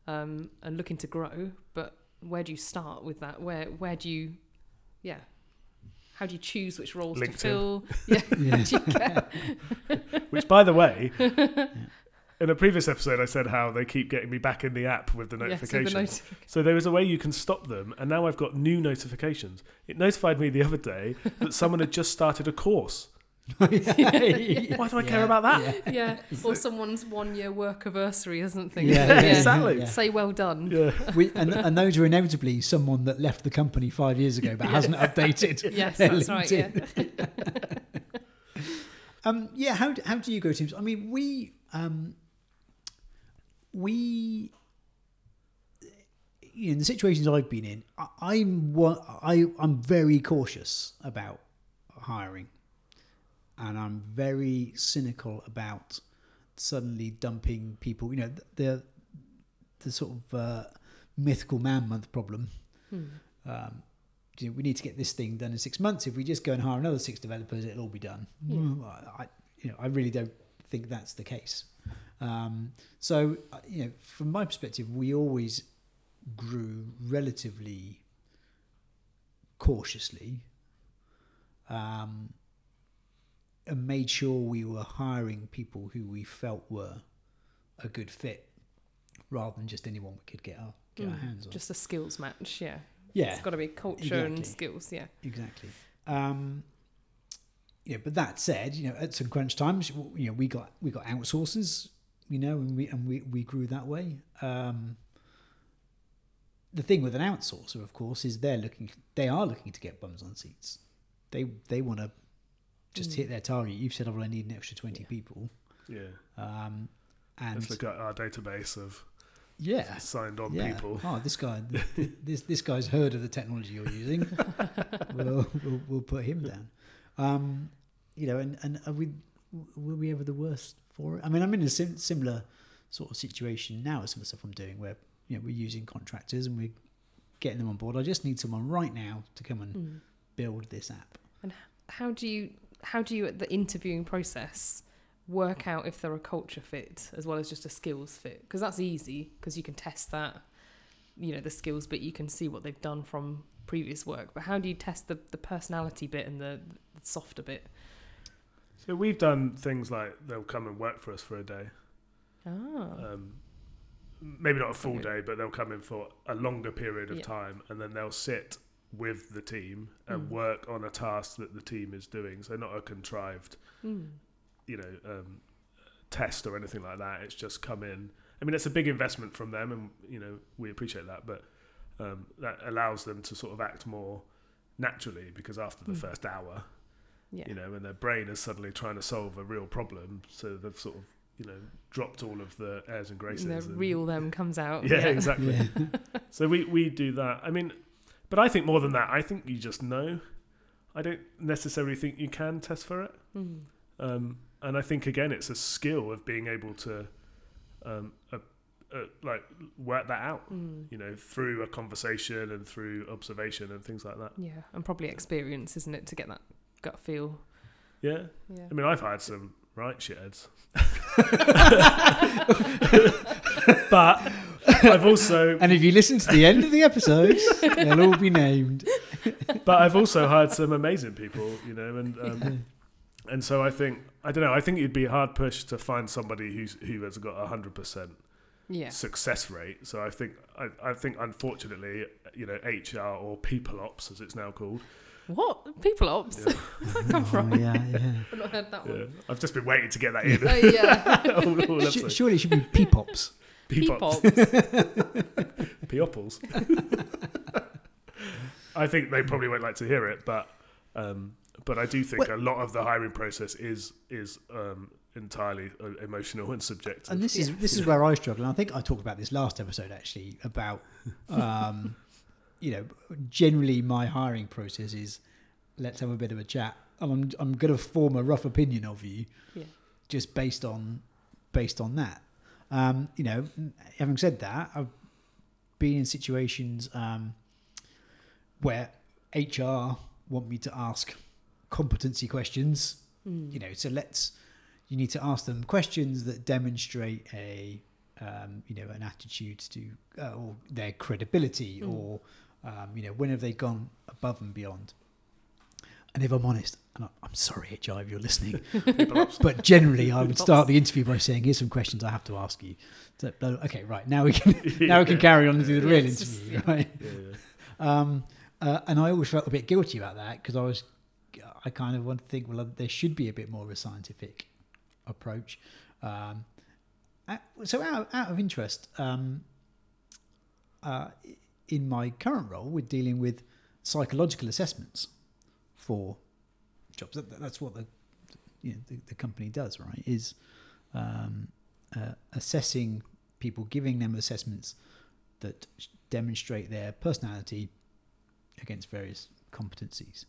Speaker 2: um, and looking to grow. But where do you start with that? Where where do you, yeah, how do you choose which roles
Speaker 3: LinkedIn.
Speaker 2: to fill? Yeah,
Speaker 1: Yeah.
Speaker 2: how do you get-
Speaker 3: Which, by the way, in a previous episode, I said how they keep getting me back in the app with the
Speaker 2: yeah, so the
Speaker 3: notifications.
Speaker 2: notification.
Speaker 3: So there is a way you can stop them, and now I've got new notifications. It notified me the other day that someone had just started a course. Why do I care about that?
Speaker 2: yeah, or someone's one year work anniversary or something.
Speaker 1: Yeah, yeah,
Speaker 3: Exactly.
Speaker 1: yeah.
Speaker 2: Say well done.
Speaker 3: Yeah,
Speaker 1: We, and, and those are inevitably someone that left the company five years ago but hasn't updated.
Speaker 2: Yes,
Speaker 1: their
Speaker 2: that's right. Yeah.
Speaker 1: Um, yeah, how, do- how do you go teams? I mean, we um, we you know, in the situations I've been in, I, I'm I I'm very cautious about hiring, and I'm very cynical about suddenly dumping people. You know, the the sort of uh, mythical man month problem.
Speaker 2: Hmm.
Speaker 1: Um, you know, we need to get this thing done in six months. If we just go and hire another six developers, it'll all be done.
Speaker 2: Yeah.
Speaker 1: I, you know, I really don't think that's the case. Um, so, uh, you know, from my perspective, we always grew relatively cautiously, um, and made sure we were hiring people who we felt were a good fit, rather than just anyone we could get our get our
Speaker 2: Mm,
Speaker 1: hands on.
Speaker 2: Just a skills match. Yeah.
Speaker 1: yeah,
Speaker 2: It's got to be culture and skills. Yeah.
Speaker 1: exactly. Um, yeah, but that said, you know, at some crunch times, you know, we got we got outsources, you know, and we and we, we grew that way. Um, the thing with an outsourcer, of course, is they're looking they are looking to get bums on seats. They they want to just
Speaker 2: Mm.
Speaker 1: hit their target. You've said, "Oh, well, I need an extra twenty
Speaker 2: Yeah.
Speaker 1: people,"
Speaker 3: yeah.
Speaker 1: um, and
Speaker 3: Let's look at our database of
Speaker 1: yeah,
Speaker 3: signed on
Speaker 1: yeah.
Speaker 3: people.
Speaker 1: Oh, this guy, th- th- this this guy's heard of the technology you're using. we'll, we'll we'll put him down. Um, you know, and and are we were we ever the worst for it? I mean, I'm in a sim- similar sort of situation now with some of the stuff I'm doing, where you know we're using contractors and we're getting them on board. I just need someone right now to come and
Speaker 2: Mm.
Speaker 1: build this app.
Speaker 2: And how do you how do you at the interviewing process work out if they're a culture fit as well as just a skills fit? Because that's easy because you can test that, you know, the skills bit. You can see what they've done from previous work. But how do you test the the personality bit and the, the softer bit?
Speaker 3: So we've done things like they'll come and work for us for a day.
Speaker 2: Ah,
Speaker 3: Um, maybe not a full
Speaker 2: Okay.
Speaker 3: day, but they'll come in for a longer period of
Speaker 2: Yeah.
Speaker 3: time, and then they'll sit with the team and
Speaker 2: Mm.
Speaker 3: work on a task that the team is doing. So not a contrived,
Speaker 2: Mm.
Speaker 3: you know, um, test or anything like that. It's just come in. I mean, it's a big investment from them, and you know we appreciate that, but um, that allows them to sort of act more naturally because after the
Speaker 2: Mm.
Speaker 3: first hour,
Speaker 2: yeah.
Speaker 3: you know, and their brain is suddenly trying to solve a real problem, so they've sort of, you know, dropped all of the airs and graces.
Speaker 2: And the
Speaker 3: and-
Speaker 2: real them comes out.
Speaker 3: Yeah, exactly.
Speaker 1: Yeah.
Speaker 3: So we we do that. I mean, but I think more than that, I think you just know. I don't necessarily think you can test for it.
Speaker 2: Mm.
Speaker 3: Um, and I think again, it's a skill of being able to, um, uh, uh, like work that out.
Speaker 2: Mm.
Speaker 3: You know, through a conversation and through observation and things like that.
Speaker 2: Yeah, and probably experience, isn't it, to get that gut feel?
Speaker 3: Yeah.
Speaker 2: Yeah.
Speaker 3: I mean, I've had some right shitheads. but I've also
Speaker 1: And if you listen to the end of the episode, they'll all be named.
Speaker 3: but I've also hired some amazing people, you know, and um, and so I think I don't know. I think it'd be hard push to find somebody who's who has got a hundred percent
Speaker 2: Yeah.
Speaker 3: success rate. So I think I, I think unfortunately, you know, HR or people ops as it's now called.
Speaker 2: What? People ops?
Speaker 3: Yeah,
Speaker 2: Where's that come from?
Speaker 1: Oh, yeah, yeah.
Speaker 2: I've not heard that
Speaker 3: yeah.
Speaker 2: one.
Speaker 3: I've just been waiting to get that in.
Speaker 2: Oh, yeah.
Speaker 3: all, all
Speaker 1: Sh-
Speaker 3: episode.
Speaker 1: surely it should be peepops.
Speaker 3: Peepops.
Speaker 2: Peepops.
Speaker 3: Peoples. I think they probably won't like to hear it, but um, but I do think
Speaker 1: Well-
Speaker 3: a lot of the hiring process is is um, entirely uh, emotional and subjective.
Speaker 1: And this is
Speaker 2: Yeah.
Speaker 1: this is where I struggle. And I think I talked about this last episode actually about um, you know generally my hiring process is let's have a bit of a chat, and I'm I'm going to form a rough opinion of you,
Speaker 2: Yeah.
Speaker 1: just based on based on that. Um, you know, having said that, I've been in situations um, where HR want me to ask competency questions
Speaker 2: Mm.
Speaker 1: you know so let's you need to ask them questions that demonstrate a um, you know an attitude to uh, or their credibility
Speaker 2: Mm.
Speaker 1: or um, you know when have they gone above and beyond and if I'm honest, and I- I'm sorry, HR, if you're listening, but generally, I would start the interview by saying, "Here's some questions I have to ask you." So, okay, right now we can now we can carry on and do the
Speaker 2: Yeah,
Speaker 1: real
Speaker 2: it's just-
Speaker 1: interview, right?
Speaker 3: Yeah, yeah.
Speaker 1: Um, uh, and I always felt a bit guilty about that because I was, I kind of want to think, well, there should be a bit more of a scientific approach. Um, uh, so, out, out of interest, um, uh, in my current role, we're dealing with psychological assessments for jobs. That, that's what the, you know, the, the company does, right? Is um, uh, assessing people, giving them assessments that demonstrate their personality against various competencies.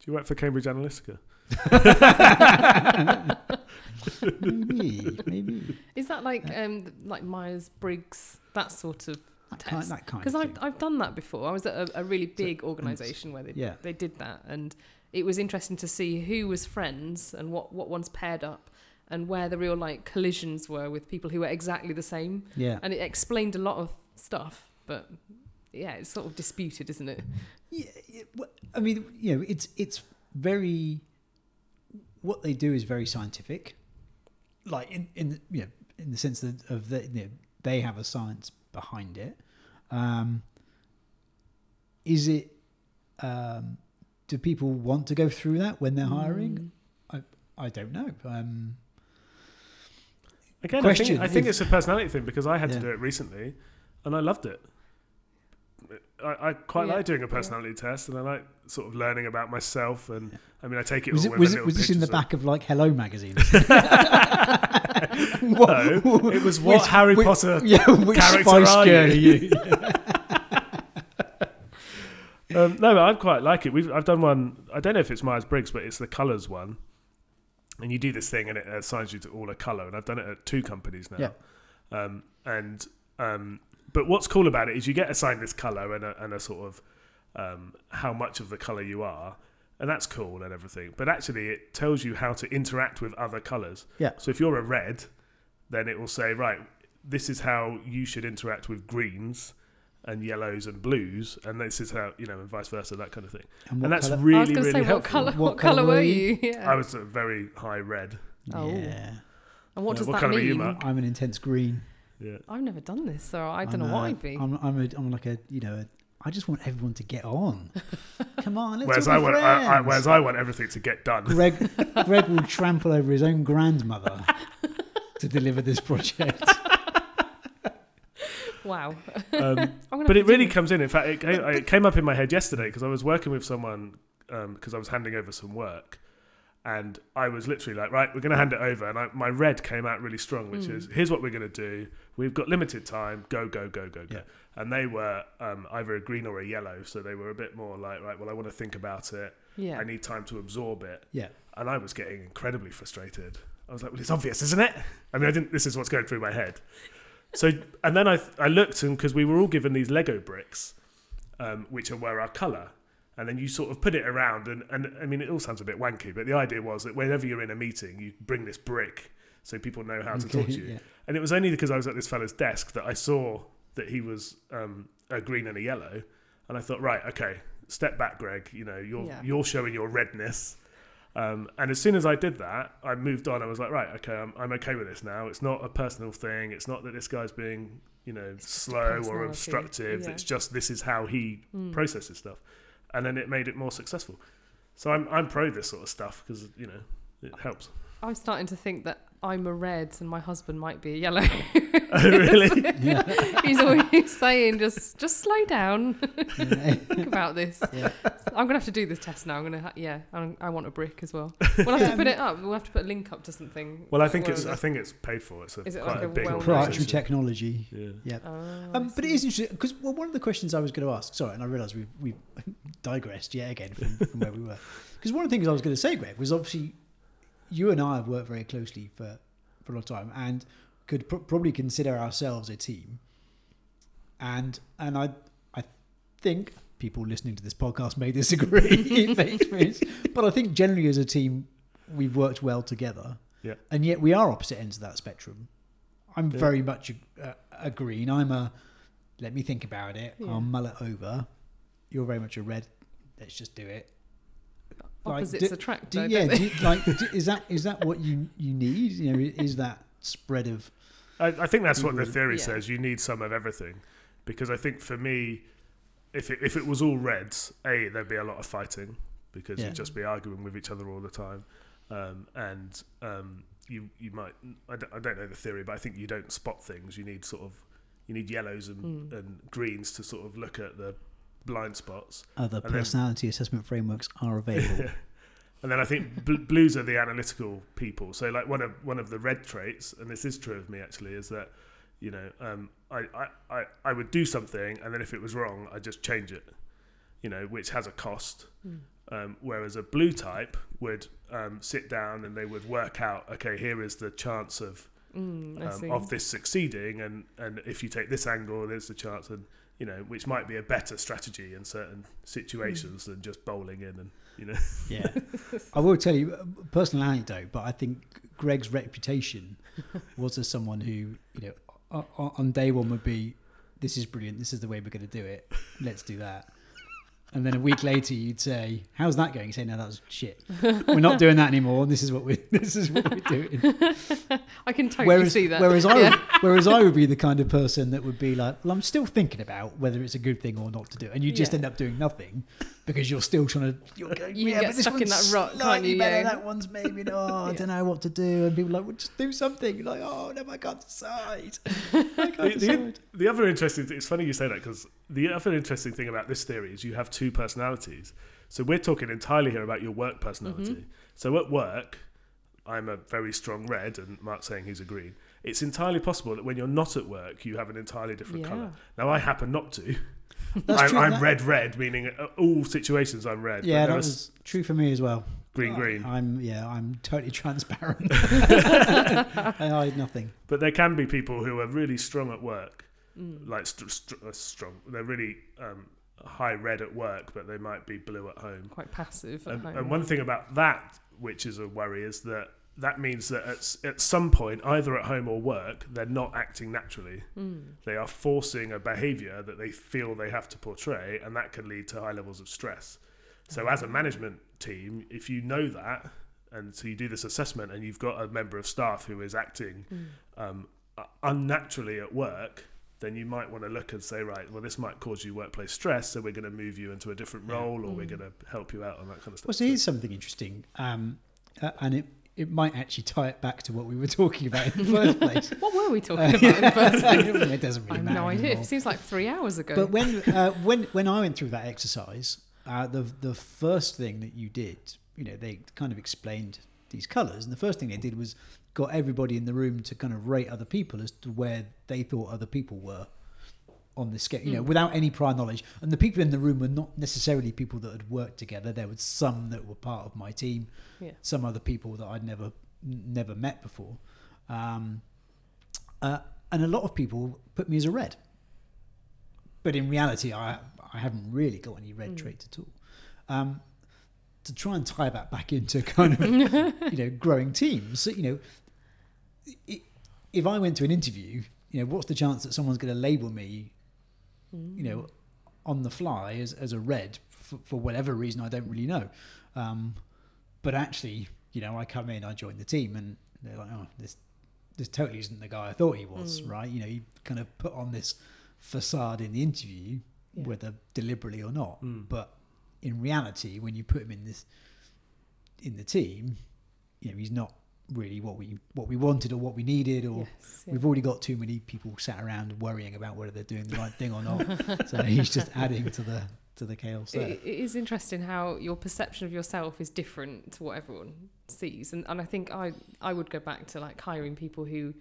Speaker 3: Do you work for Cambridge Analytica?
Speaker 1: maybe, maybe
Speaker 2: Is that like um like Myers Briggs that sort of
Speaker 1: that kind, that kind
Speaker 2: because I've. I've done that before. I was at a, a really big organisation where they
Speaker 1: yeah.
Speaker 2: they did that, and it was interesting to see who was friends and what what ones paired up, and where the real like collisions were with people who were exactly the same,
Speaker 1: Yeah,
Speaker 2: and it explained a lot of stuff. But yeah, it's sort of disputed, isn't it?
Speaker 1: yeah. well, I mean, you know, it's it's very. What they do is very scientific, like in in the- you know in the sense that of the you know, they have a science behind it. Um, is it? Um, do people want to go through that when they're hiring?
Speaker 2: Mm.
Speaker 1: I don't know. Um,
Speaker 3: Again, I think, I think
Speaker 1: if-
Speaker 3: it's a personality thing because I had
Speaker 1: Yeah.
Speaker 3: to do it recently, and I loved it. I, I quite
Speaker 2: Yeah.
Speaker 3: like doing a
Speaker 2: Yeah.
Speaker 3: personality test, and I like sort of learning about myself. And I mean, I take it
Speaker 1: was
Speaker 3: all
Speaker 1: it
Speaker 3: with
Speaker 1: was
Speaker 3: a
Speaker 1: it was this in the back of like Hello magazine?
Speaker 3: No, it was what
Speaker 1: Which-
Speaker 3: Harry
Speaker 1: which-
Speaker 3: Potter.
Speaker 1: Yeah, which
Speaker 3: character
Speaker 1: Spice
Speaker 3: are
Speaker 1: Girl
Speaker 3: you?
Speaker 1: you?
Speaker 3: Um, no, but I quite like it. We've I've done one. I don't know if it's Myers Briggs, but it's the colours one. And you do this thing, and it assigns you to all a colour. And I've done it at two companies now.
Speaker 1: Yeah.
Speaker 3: Um, and um, but what's cool about it is you get assigned this colour and a, and a sort of um, how much of the colour you are, and that's cool and everything. But actually, it tells you how to interact with other colours.
Speaker 1: Yeah.
Speaker 3: So if you're a red, then it will say right, this is how you should interact with greens and yellows and blues, and this is how you know, and vice versa, that kind of thing.
Speaker 1: And,
Speaker 3: and that's
Speaker 1: colour?
Speaker 2: I was
Speaker 3: really,
Speaker 2: going to
Speaker 3: really
Speaker 2: what
Speaker 3: helpful.
Speaker 2: colour
Speaker 1: What
Speaker 2: what, colour
Speaker 1: colour
Speaker 2: were
Speaker 1: were
Speaker 2: you? Yeah.
Speaker 3: I was a very high red.
Speaker 2: Oh.
Speaker 1: Yeah.
Speaker 2: and what
Speaker 3: Uh,
Speaker 2: does
Speaker 3: what
Speaker 2: that
Speaker 3: colour are you,
Speaker 2: mean?
Speaker 1: I'm an intense green.
Speaker 3: Yeah.
Speaker 2: I've never done this, so I don't
Speaker 1: I'm
Speaker 2: know what I'd be.
Speaker 1: I'm, I'm, a, I'm like a, you know, a, I just want everyone to get on. Come on, let's
Speaker 3: Whereas
Speaker 1: all
Speaker 3: I want, I, I, whereas I want everything to get done.
Speaker 1: Greg, Greg will trample over his own grandmother to deliver this project.
Speaker 2: wow.
Speaker 3: Um, but it really
Speaker 2: this.
Speaker 3: comes in. In fact, it came, it came up in my head yesterday because I was working with someone because I was handing over some work, and I was literally like, "Right, we're going to hand it over," and I, my red came out really strong, which
Speaker 2: Mm.
Speaker 3: is, "Here's what we're going to do. We've got limited time. Go, go, go, go, go."
Speaker 1: Yeah.
Speaker 3: And they were um, either a green or a yellow, so they were a bit more like, "Right, well, I want to think about it.
Speaker 2: Yeah.
Speaker 3: I need time to absorb it."
Speaker 1: Yeah.
Speaker 3: and I was getting incredibly frustrated. I was like, "Well, it's obvious, isn't it?" I mean, I didn't. This is what's going through my head. So, and then I I looked, and because we were all given these Lego bricks, um, which are were our color, and then you sort of put it around, and and I mean, it all sounds a bit wanky, but the idea was that whenever you're in a meeting, you bring this brick so people know how to talk to you.
Speaker 1: yeah.
Speaker 3: And it was only because I was at this fella's desk that I saw that he was um, a green and a yellow, and I thought, right, okay, step back, Greg. You know, you're
Speaker 2: Yeah.
Speaker 3: you're showing your redness. Um, and as soon as I did that, I moved on. I was like, right, okay, I'm, I'm okay with this now. It's not a personal thing. It's not that this guy's being, you know,
Speaker 2: a
Speaker 3: slow or obstructive.
Speaker 2: yeah.
Speaker 3: It's just this is how he
Speaker 2: Mm.
Speaker 3: processes stuff, and then it made it more successful. So I'm I'm pro this sort of stuff because you know it helps.
Speaker 2: I'm starting to think that I'm a red and my husband might be a yellow.
Speaker 3: oh, really?
Speaker 1: Yeah.
Speaker 2: He's always saying, just just slow down. Think about this.
Speaker 1: Yeah.
Speaker 2: I'm gonna have to do this test now. I'm gonna, ha- yeah. I'm, I want a brick as well. We'll have
Speaker 1: Yeah,
Speaker 2: to put it up. We'll have to put a link up to something.
Speaker 3: Well, I think it's I think it's paid for. It's a,
Speaker 2: Is it
Speaker 3: quite
Speaker 2: like
Speaker 3: a,
Speaker 2: a
Speaker 3: big
Speaker 2: well-known-
Speaker 1: Proprietary technology.
Speaker 3: Yeah.
Speaker 2: Oh,
Speaker 1: Um, but it is interesting because well, one of the questions I was going to ask, sorry, and I realise we've, we've digressed yet again from, from where we were. Because one of the things I was going to say, Greg, was obviously you and I have worked very closely for, for a long time and could pro- probably consider ourselves a team. And and I I think people listening to this podcast may disagree in their experience, but I think generally as a team we've worked well together.
Speaker 3: Yeah.
Speaker 1: And yet we are opposite ends of that spectrum. I'm
Speaker 3: Yeah.
Speaker 1: very much a, a, a green. I'm a let me think about it.
Speaker 2: Yeah.
Speaker 1: I'll mull it over. You're very much a red. Let's just do it. Like,
Speaker 2: Opposites
Speaker 1: do-
Speaker 2: attract.
Speaker 1: do,
Speaker 2: though,
Speaker 1: yeah,
Speaker 2: don't they?
Speaker 1: do, you- like do, is that is that what you you need? You know, is that spread of
Speaker 3: I, I think that's what the theory
Speaker 2: Yeah.
Speaker 3: says. You need some of everything, because I think for me, if it, if it was all reds, a there'd be a lot of fighting because
Speaker 1: Yeah.
Speaker 3: you'd just be arguing with each other all the time, um, and um, you you might I don't, I don't know the theory, but I think you don't spot things. You need sort of you need yellows and,
Speaker 2: Mm.
Speaker 3: and greens to sort of look at the blind spots.
Speaker 1: other
Speaker 3: And then-
Speaker 1: personality assessment frameworks are available?
Speaker 3: And then I think bl- blues are the analytical people. So like one of one of the red traits, and this is true of me actually, is that you know um, I, I, I, I would do something, and then if it was wrong, I just change it. You know, which has a cost.
Speaker 2: Mm.
Speaker 3: Um, whereas a blue type would um, sit down and they would work out, okay, here is the chance of
Speaker 2: Mm,
Speaker 3: um, of this succeeding, and and if you take this angle, there's the chance, and you know, which might be a better strategy in certain situations than just bowling in, and you know.
Speaker 1: Yeah, I will tell you a personal anecdote, but I think Greg's reputation was as someone who, you know, o- o- on day one would be, "This is brilliant. This is the way we're going to do it. Let's do that." And then a week later, you'd say, "How's that going?" You say, "No, that was shit. We're not doing that anymore. This is what we. This is what we're doing."
Speaker 2: I can totally
Speaker 1: whereas,
Speaker 2: see that.
Speaker 1: whereas I,
Speaker 2: Yeah.
Speaker 1: would, whereas I would be the kind of person that would be like, "Well, I'm still thinking about whether it's a good thing or not to do," and you just
Speaker 2: Yeah.
Speaker 1: end up doing nothing because you're still trying to. You're going,
Speaker 2: You
Speaker 1: yeah,
Speaker 2: get
Speaker 1: but this
Speaker 2: stuck in
Speaker 1: one's
Speaker 2: that rut, can't
Speaker 1: slightly
Speaker 2: you?
Speaker 1: better.
Speaker 2: Yeah.
Speaker 1: That one's maybe no. I
Speaker 2: Yeah.
Speaker 1: don't know what to do, and people are like, "Well, just do something." You're like, "Oh no, I can't decide." I can't
Speaker 3: the, the,
Speaker 1: decide.
Speaker 3: the other interesting thing, it's funny you say that because the other interesting thing about this theory is you have two personalities. So we're talking entirely here about your work personality.
Speaker 2: Mhm.
Speaker 3: So at work, I'm a very strong red, and Mark's saying he's a green. It's entirely possible that when you're not at work, you have an entirely different
Speaker 2: Yeah.
Speaker 3: colour. Now I happen not to.
Speaker 1: That's
Speaker 3: I'm,
Speaker 1: true,
Speaker 3: I'm
Speaker 1: that-
Speaker 3: red, red, meaning uh, all situations I'm red. but
Speaker 1: Yeah, that
Speaker 3: are
Speaker 1: was true for me as well.
Speaker 3: green, green.
Speaker 1: I'm yeah, I'm totally transparent. I hide nothing.
Speaker 3: But there can be people who are really strong at work,
Speaker 2: Mm.
Speaker 3: like st- st- uh, strong. They're really um, high red at work, but they might be blue at home.
Speaker 2: Quite passive at
Speaker 3: And,
Speaker 2: home.
Speaker 3: and one thing about that, which is a worry, is that that means that at, at some point, either at home or work, they're not acting naturally.
Speaker 2: Mm.
Speaker 3: They are forcing a behaviour that they feel they have to portray, and that can lead to high levels of stress. So, as a management team, if you know that, and so you do this assessment, and you've got a member of staff who is acting
Speaker 2: Mm.
Speaker 3: um, uh, unnaturally at work, then you might want to look and say, right, well, this might cause you workplace stress, so we're going to move you into a different
Speaker 1: Yeah.
Speaker 3: role, or we're
Speaker 2: Mm.
Speaker 3: going to help you out on that kind of stuff.
Speaker 1: Well, so here's something interesting, um, uh, and it it might actually tie it back to what we were talking about in the first place.
Speaker 2: What were we talking
Speaker 1: Uh,
Speaker 2: about in the first place?
Speaker 1: it doesn't
Speaker 2: I
Speaker 1: really
Speaker 2: have
Speaker 1: matter.
Speaker 2: no idea.
Speaker 1: anymore.
Speaker 2: It seems like three hours ago.
Speaker 1: But when uh, when when I went through that exercise, uh, the the first thing that you did, you know, they kind of explained these colours, and the first thing they did was got everybody in the room to kind of rate other people as to where they thought other people were on the scale, you know,
Speaker 2: Mm.
Speaker 1: without any prior knowledge. And the people in the room were not necessarily people that had worked together. There was some that were part of my team,
Speaker 2: Yeah.
Speaker 1: some other people that I'd never never met before, um, uh, and a lot of people put me as a red. But in reality, I I haven't really got any red
Speaker 2: Mm.
Speaker 1: traits at all. Um, to try and tie that back into kind of you know growing teams, so, you know, i if I went to an interview, you know, what's the chance that someone's going to label me, you know, on the fly as, as a red for, for whatever reason I don't really know. Um, but actually, you know, I come in, I join the team, and they're like, oh, this this totally isn't the guy I thought he was,
Speaker 2: Mm.
Speaker 1: right? You know, you kind of put on this facade in the interview,
Speaker 2: Yeah.
Speaker 1: whether deliberately or not.
Speaker 3: Mm.
Speaker 1: But in reality, when you put him in this in the team, you know, he's not really what we what we wanted or what we needed or
Speaker 2: Yes, yeah.
Speaker 1: We've already got too many people sat around worrying about whether they're doing the right thing or not. so he's just adding to the to the chaos there.
Speaker 2: It, is interesting how your perception of yourself is different to what everyone sees, and and I think I I would go back to like hiring people who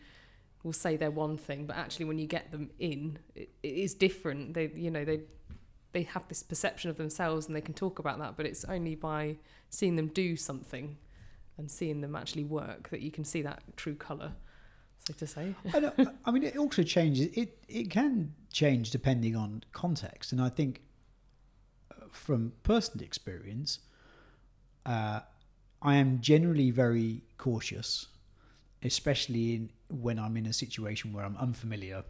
Speaker 2: will say they're one thing, but actually when you get them in, it, it is different. They you know they they have this perception of themselves and they can talk about that, but it's only by seeing them do something and seeing them actually work that you can see that true color. So to say,
Speaker 1: I, I mean, it also changes. It it can change depending on context, and I think uh, from personal experience, uh, I am generally very cautious, especially in when I'm in a situation where I'm unfamiliar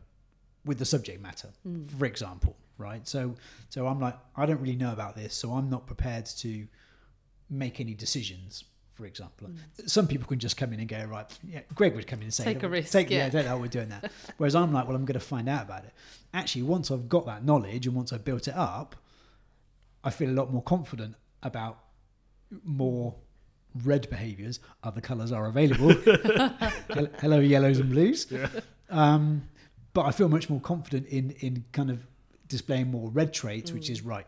Speaker 1: with the subject matter.
Speaker 2: Mm.
Speaker 1: for example, right? So, so I'm like, I don't really know about this, so I'm not prepared to make any decisions. For example, some people can just come in and go right. Yeah, Greg would come in and say,
Speaker 2: Take a risk,
Speaker 1: Take, yeah,
Speaker 2: yeah.
Speaker 1: don't know we're doing that. Whereas I'm like, well, I'm going to find out about it. Actually, once I've got that knowledge and once I've built it up, I feel a lot more confident about more red behaviours. Other colours are available. Hello, yellows and blues.
Speaker 3: Yeah.
Speaker 1: Um, but I feel much more confident in in kind of displaying more red traits, which
Speaker 2: Mm.
Speaker 1: is right.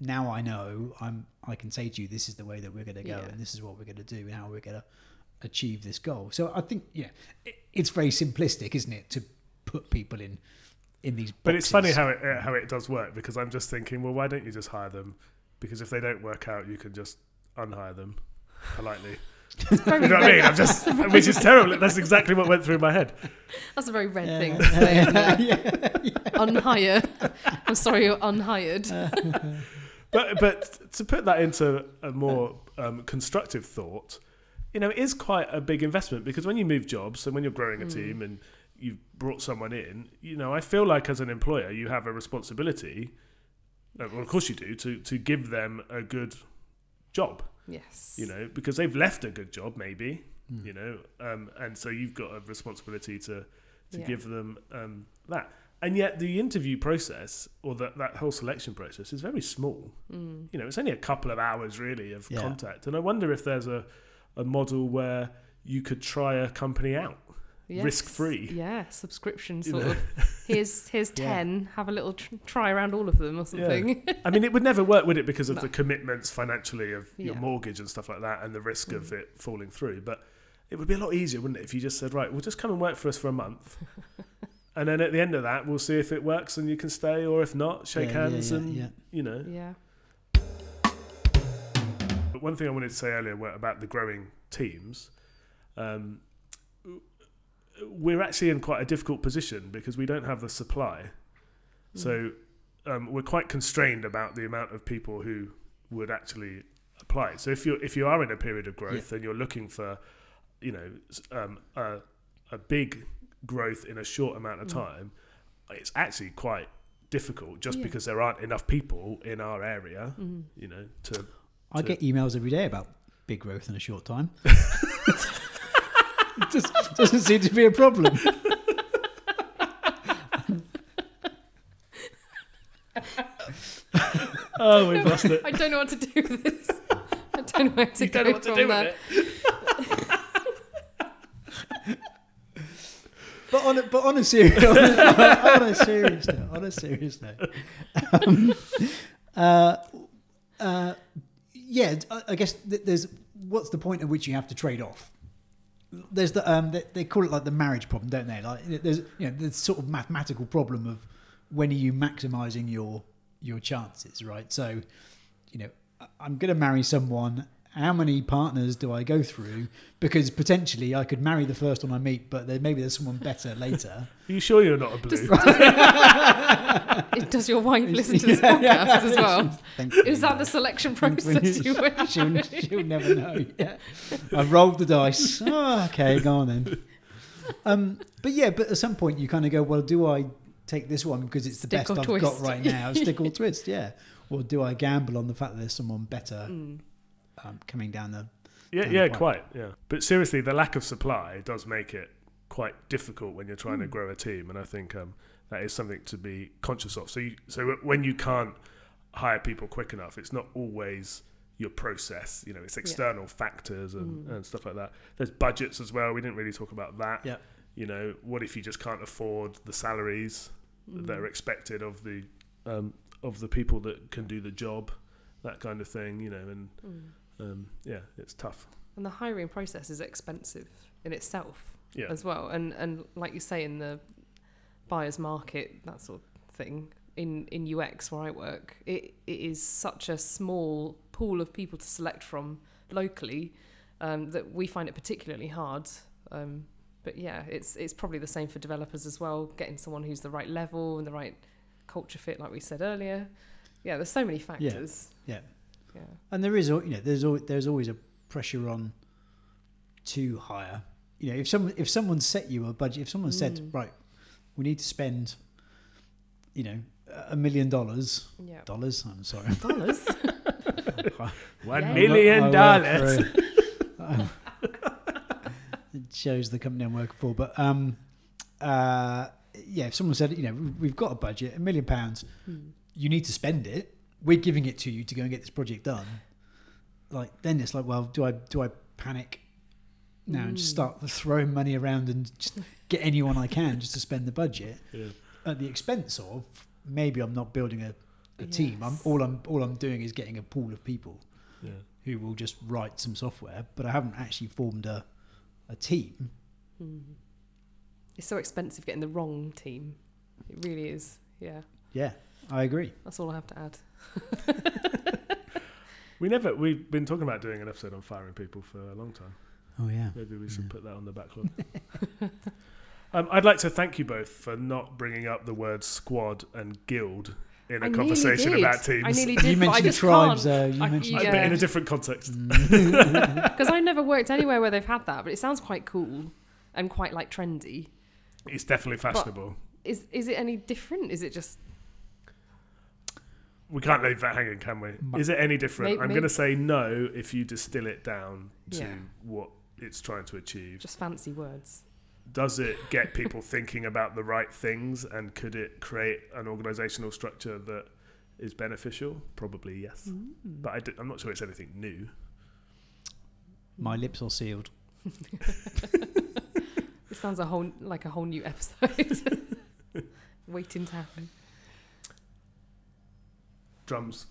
Speaker 1: Now I know I'm. I can say to you, this is the way that we're going to go,
Speaker 2: Yeah.
Speaker 1: and this is what we're going to do, and how we're going to achieve this goal. So I think, yeah, it, it's very simplistic, isn't it, to put people in in these.
Speaker 3: But it's funny how it uh, how it does work because I'm just thinking, well, why don't you just hire them? Because if they don't work out, you can just unhire them politely. You know what I mean? I'm just, which is terrible. That's exactly what went through my head.
Speaker 2: That's a very red
Speaker 1: Yeah.
Speaker 2: thing to say. isn't
Speaker 1: yeah.
Speaker 2: Unhire. I'm sorry, you're unhired.
Speaker 3: But but to put that into a more um, constructive thought, you know, it is quite a big investment because when you move jobs and when you're growing a
Speaker 2: Mm.
Speaker 3: team and you've brought someone in, you know, I feel like as an employer you have a responsibility. uh, Well, of course you do to to give them a good job.
Speaker 2: yes.
Speaker 3: you know, because they've left a good job, maybe,
Speaker 1: Mm.
Speaker 3: you know, um, and so you've got a responsibility to to
Speaker 2: Yeah.
Speaker 3: give them um, that. And yet, the interview process or that that whole selection process is very small.
Speaker 2: Mm.
Speaker 3: You know, it's only a couple of hours really of
Speaker 1: Yeah.
Speaker 3: contact, and I wonder if there's a a model where you could try a company out.
Speaker 2: Yes.
Speaker 3: Risk-free.
Speaker 2: Yeah, subscription
Speaker 3: You
Speaker 2: sort
Speaker 3: know?
Speaker 2: of. Here's here's
Speaker 1: Yeah.
Speaker 2: ten. Have a little tr- try around all of them or something.
Speaker 3: I mean, it would never work, would it, because of
Speaker 2: No.
Speaker 3: the commitments financially of your mortgage and stuff like that, and the risk of
Speaker 2: Mm.
Speaker 3: it falling through. But it would be a lot easier, wouldn't it, if you just said, right, well, just come and work for us for a month, and then at the end of that, we'll see if it works and you can stay, or if not, shake
Speaker 1: Yeah, yeah,
Speaker 3: hands
Speaker 1: yeah,
Speaker 3: and
Speaker 1: yeah.
Speaker 3: you know.
Speaker 2: yeah.
Speaker 3: But one thing I wanted to say earlier about the growing teams. Um, we're actually in quite a difficult position because we don't have the supply. So um, we're quite constrained about the amount of people who would actually apply. So if you if you are in a period of growth and you're looking for, you know, um, a, a big growth in a short amount of
Speaker 2: Mm.
Speaker 3: time, it's actually quite difficult just
Speaker 2: Yeah.
Speaker 3: because there aren't enough people in our area,
Speaker 2: Mm.
Speaker 3: you know, to
Speaker 1: I get emails every day about big growth in a short time. it just doesn't seem to be a problem.
Speaker 3: Oh, we've lost it.
Speaker 2: I don't know what to do with this. I don't know where to
Speaker 3: You
Speaker 2: go
Speaker 3: don't know what to
Speaker 2: from
Speaker 3: do
Speaker 2: there.
Speaker 3: with
Speaker 1: But on a, but on a serious on a, on a serious note, on a serious note, um, uh, uh, yeah, I, guess th- there's what's the point at which you have to trade off. There's the um, they, they call it like the marriage problem, don't they? Like there's you know the sort of mathematical problem of when are you maximizing your your chances, right? So, you know, I'm going to marry someone. How many partners do I go through? Because potentially I could marry the first one I meet, but there, maybe there's someone better later.
Speaker 3: Are you sure you're not a blue?
Speaker 2: It- Does your wife listen to this
Speaker 1: Yeah,
Speaker 2: podcast
Speaker 1: yeah.
Speaker 2: as well?
Speaker 1: Thank you,
Speaker 2: Is that the selection
Speaker 1: When- when
Speaker 2: process you went
Speaker 1: she'll,
Speaker 2: through?
Speaker 1: she'll never know. Yeah. I rolled the dice. Oh, okay, go on then. Um, but yeah, but at some point you kind of go, well, do I take this one because it's the best I've
Speaker 2: twist.
Speaker 1: got right now? Stick or twist, yeah. Or do I gamble on the fact that there's someone better
Speaker 2: Mm.
Speaker 1: Um, coming down the?
Speaker 3: yeah,
Speaker 1: down
Speaker 3: yeah,
Speaker 1: the
Speaker 3: quite. Yeah, but seriously, the lack of supply does make it quite difficult when you're trying to
Speaker 1: Hmm.
Speaker 3: grow a team, and I think um, that is something to be conscious of. So, you, so when you can't hire people quick enough, it's not always your process. You know, it's external factors and,
Speaker 2: Mm.
Speaker 3: and stuff like that. There's budgets as well. We didn't really talk about that.
Speaker 1: Yeah.
Speaker 3: You know, what if you just can't afford the salaries that
Speaker 2: Mm.
Speaker 3: are expected of the um, of the people that can do the job, that kind of thing. You know, and
Speaker 2: Mm.
Speaker 3: Um, yeah, it's tough.
Speaker 2: And the hiring process is expensive in itself
Speaker 3: Yeah,
Speaker 2: as well. And and like you say in the buyer's market, that sort of thing. In in UX where I work, it, it is such a small pool of people to select from locally um, that we find it particularly hard. Um, but yeah, it's it's probably the same for developers as well. Getting someone who's the right level and the right culture fit, like we said earlier. Yeah, there's so many factors.
Speaker 1: Yeah.
Speaker 2: Yeah.
Speaker 1: And there is, you know, there's always, there's always a pressure on to hire. You know, if someone if someone set you a budget, if someone said,
Speaker 2: Mm.
Speaker 1: right, we need to spend, you know, a million dollars,
Speaker 2: Yeah.
Speaker 1: dollars. I'm sorry,
Speaker 2: Dollars.
Speaker 3: One
Speaker 2: Yeah.
Speaker 3: million
Speaker 1: I work
Speaker 3: dollars.
Speaker 1: for- it shows the company I'm working for. But um, uh, yeah, if someone said, you know, we've got a budget, a million pounds, you need to spend it. We're giving it to you to go and get this project done. Like then it's like, well, do I do I panic now and just
Speaker 2: Mm.
Speaker 1: start throwing money around and just get anyone I can just to spend the budget
Speaker 3: Yeah.
Speaker 1: at the expense of maybe I'm not building a, a team. I'm all I'm all I'm doing is getting a pool of people
Speaker 3: Yeah.
Speaker 1: who will just write some software, but I haven't actually formed a, a team.
Speaker 2: Mm. It's so expensive getting the wrong team. It really is. Yeah,
Speaker 1: Yeah, I agree.
Speaker 2: that's all I have to add.
Speaker 3: We never. We've been talking about doing an episode on firing people for a long time.
Speaker 1: Oh yeah.
Speaker 3: Maybe we should
Speaker 1: Yeah.
Speaker 3: put that on the backlog. um, I'd like to thank you both for not bringing up the word squad and guild in a
Speaker 2: I
Speaker 3: conversation about teams.
Speaker 2: I nearly
Speaker 1: You
Speaker 2: did, but I
Speaker 1: mentioned tribes. Uh, you
Speaker 2: I-
Speaker 1: mentioned.
Speaker 3: I-
Speaker 2: yeah.
Speaker 3: but in a different context.
Speaker 1: Mm.
Speaker 2: Because I never worked anywhere where they've had that, but it sounds quite cool and quite like trendy.
Speaker 3: It's definitely fashionable.
Speaker 2: Is is it any different? Is it just
Speaker 3: We can't leave that hanging, can we? Is it any different?
Speaker 2: May-
Speaker 3: I'm going to say no if you distill it down to
Speaker 2: Yeah.
Speaker 3: what it's trying to achieve.
Speaker 2: just fancy words?
Speaker 3: Does it get people thinking about the right things and could it create an organizational structure that is beneficial? Probably yes.
Speaker 2: Mm.
Speaker 3: But I am not sure it's anything new.
Speaker 1: My lips are sealed.
Speaker 2: It sounds a whole like a whole new episode waiting to happen.
Speaker 3: Drums.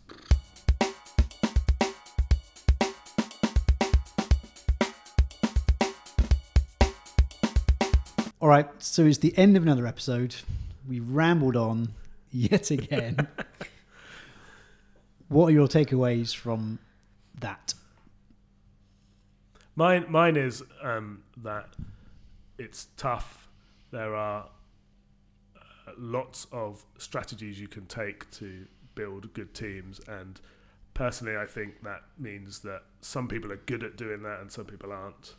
Speaker 1: All right, so it's the end of another episode. We rambled on yet again. what are your takeaways from that?
Speaker 3: Mine, mine is um, that it's tough. There are uh, lots of strategies you can take to build good teams, and personally, I think that means that some people are good at doing that and some people aren't.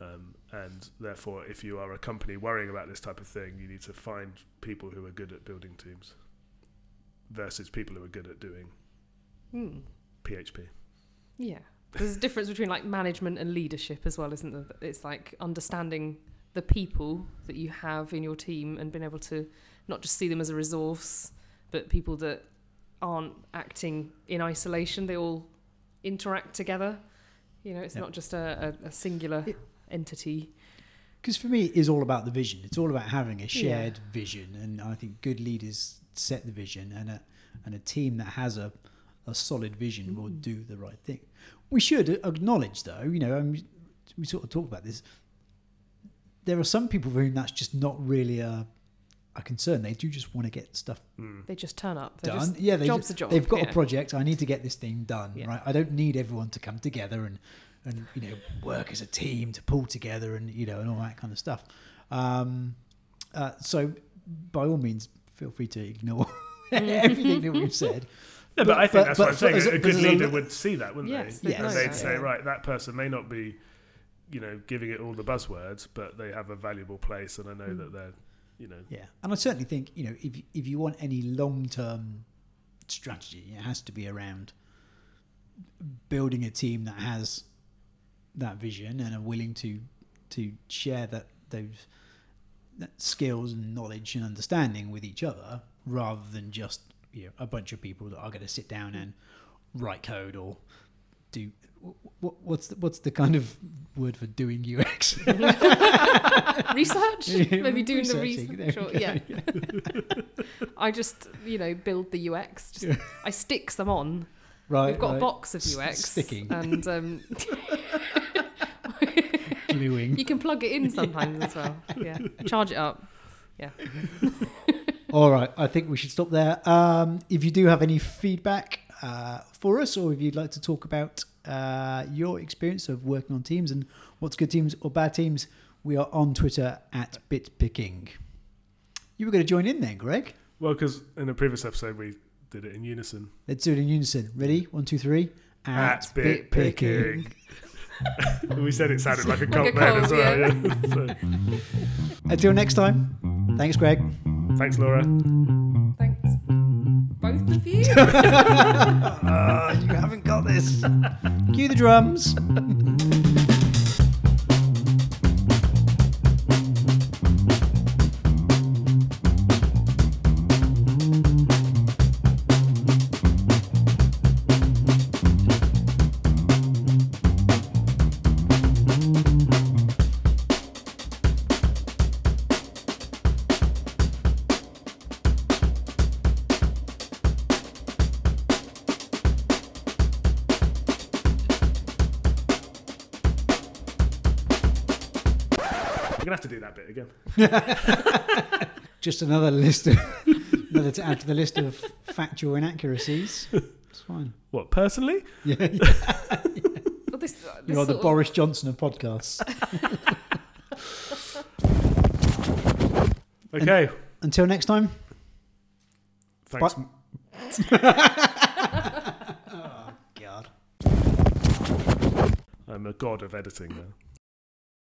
Speaker 3: Um, and therefore, if you are a company worrying about this type of thing, you need to find people who are good at building teams versus people who are good at doing
Speaker 2: Hmm.
Speaker 3: PHP.
Speaker 2: Yeah. There's a difference between like management and leadership as well, isn't there? It's like understanding the people that you have in your team and being able to not just see them as a resource, but people that aren't acting in isolation. They all interact together. You know, it's
Speaker 1: Yeah.
Speaker 2: not just a, a, a singular
Speaker 1: Yeah.
Speaker 2: entity.
Speaker 1: Because for me, it is all about the vision. It's all about having a
Speaker 2: Yeah.
Speaker 1: shared vision, and I think good leaders set the vision, and a and a team that has a a solid vision will
Speaker 2: Mm.
Speaker 1: do the right thing. We should acknowledge, though, you know, um, we sort of talked about this. There are some people for whom that's just not really a a concern. They do just want to get stuff
Speaker 3: Mm.
Speaker 2: They just turn up. They're
Speaker 1: done.
Speaker 2: Just,
Speaker 1: yeah, they
Speaker 2: job's
Speaker 1: ju-
Speaker 2: a job.
Speaker 1: They've got
Speaker 2: yeah.
Speaker 1: a project. I need to get this thing done.
Speaker 2: Yeah.
Speaker 1: Right. I don't need everyone to come together and and you know work as a team to pull together and you know and all that kind of stuff. Um, uh, so by all means, feel free to ignore everything that we've said.
Speaker 3: No, but,
Speaker 1: But-
Speaker 3: I think
Speaker 1: but-
Speaker 3: that's
Speaker 1: but
Speaker 3: what I'm saying. A,
Speaker 1: a-
Speaker 3: a good
Speaker 1: as a
Speaker 3: leader would see that, wouldn't
Speaker 2: Yes,
Speaker 3: they?
Speaker 2: they'd
Speaker 1: Yes.
Speaker 3: And they'd
Speaker 2: that,
Speaker 3: say,
Speaker 2: yeah.
Speaker 3: right, that person may not be, you know, giving it all the buzzwords, but they have a valuable place, and I know
Speaker 2: Mm.
Speaker 3: that they're, you know,
Speaker 1: Yeah, and I certainly think you know if if you want any long term strategy, it has to be around building a team that has that vision and are willing to to share that those that skills and knowledge and understanding with each other, rather than just you know a bunch of people that are going to sit down and write code or do what, what's the, what's the kind of word for doing UX?
Speaker 2: research.
Speaker 1: Yeah,
Speaker 2: Maybe doing the research. Or, yeah. I just, you know, build the UX. Just, I stick some on.
Speaker 1: right,
Speaker 2: We've got
Speaker 1: right.
Speaker 2: a box of UX.
Speaker 1: sticking.
Speaker 2: And um,
Speaker 1: gluing.
Speaker 2: you can plug it in sometimes as well. Yeah. Charge it up. Yeah.
Speaker 1: All right, I think we should stop there. Um, if you do have any feedback uh, for us, or if you'd like to talk about uh, your experience of working on teams and what's good teams or bad teams, we are on Twitter at bitpicking. You were going to join in then, Greg.
Speaker 3: well, because in a previous episode we did it in unison.
Speaker 1: Let's do it in unison. Ready? One, two, three.
Speaker 3: At bit picking. we said it sounded like a
Speaker 2: Like
Speaker 3: cult
Speaker 2: a
Speaker 3: then as well.
Speaker 2: yeah.
Speaker 3: Yeah.
Speaker 1: Until next time. Thanks, Greg.
Speaker 3: Thanks, Laura.
Speaker 2: Thanks. Both Have you?
Speaker 1: Ah, you haven't got this. Cue the drums. Just another list of another to add to the list of factual inaccuracies. It's fine.
Speaker 3: What personally?
Speaker 1: Yeah,
Speaker 2: Well, this, uh, this
Speaker 1: you are the
Speaker 2: of-
Speaker 1: Boris Johnson of podcasts.
Speaker 3: Okay.
Speaker 1: Until next time.
Speaker 3: Thanks.
Speaker 1: Oh God.
Speaker 3: I'm a god of editing now.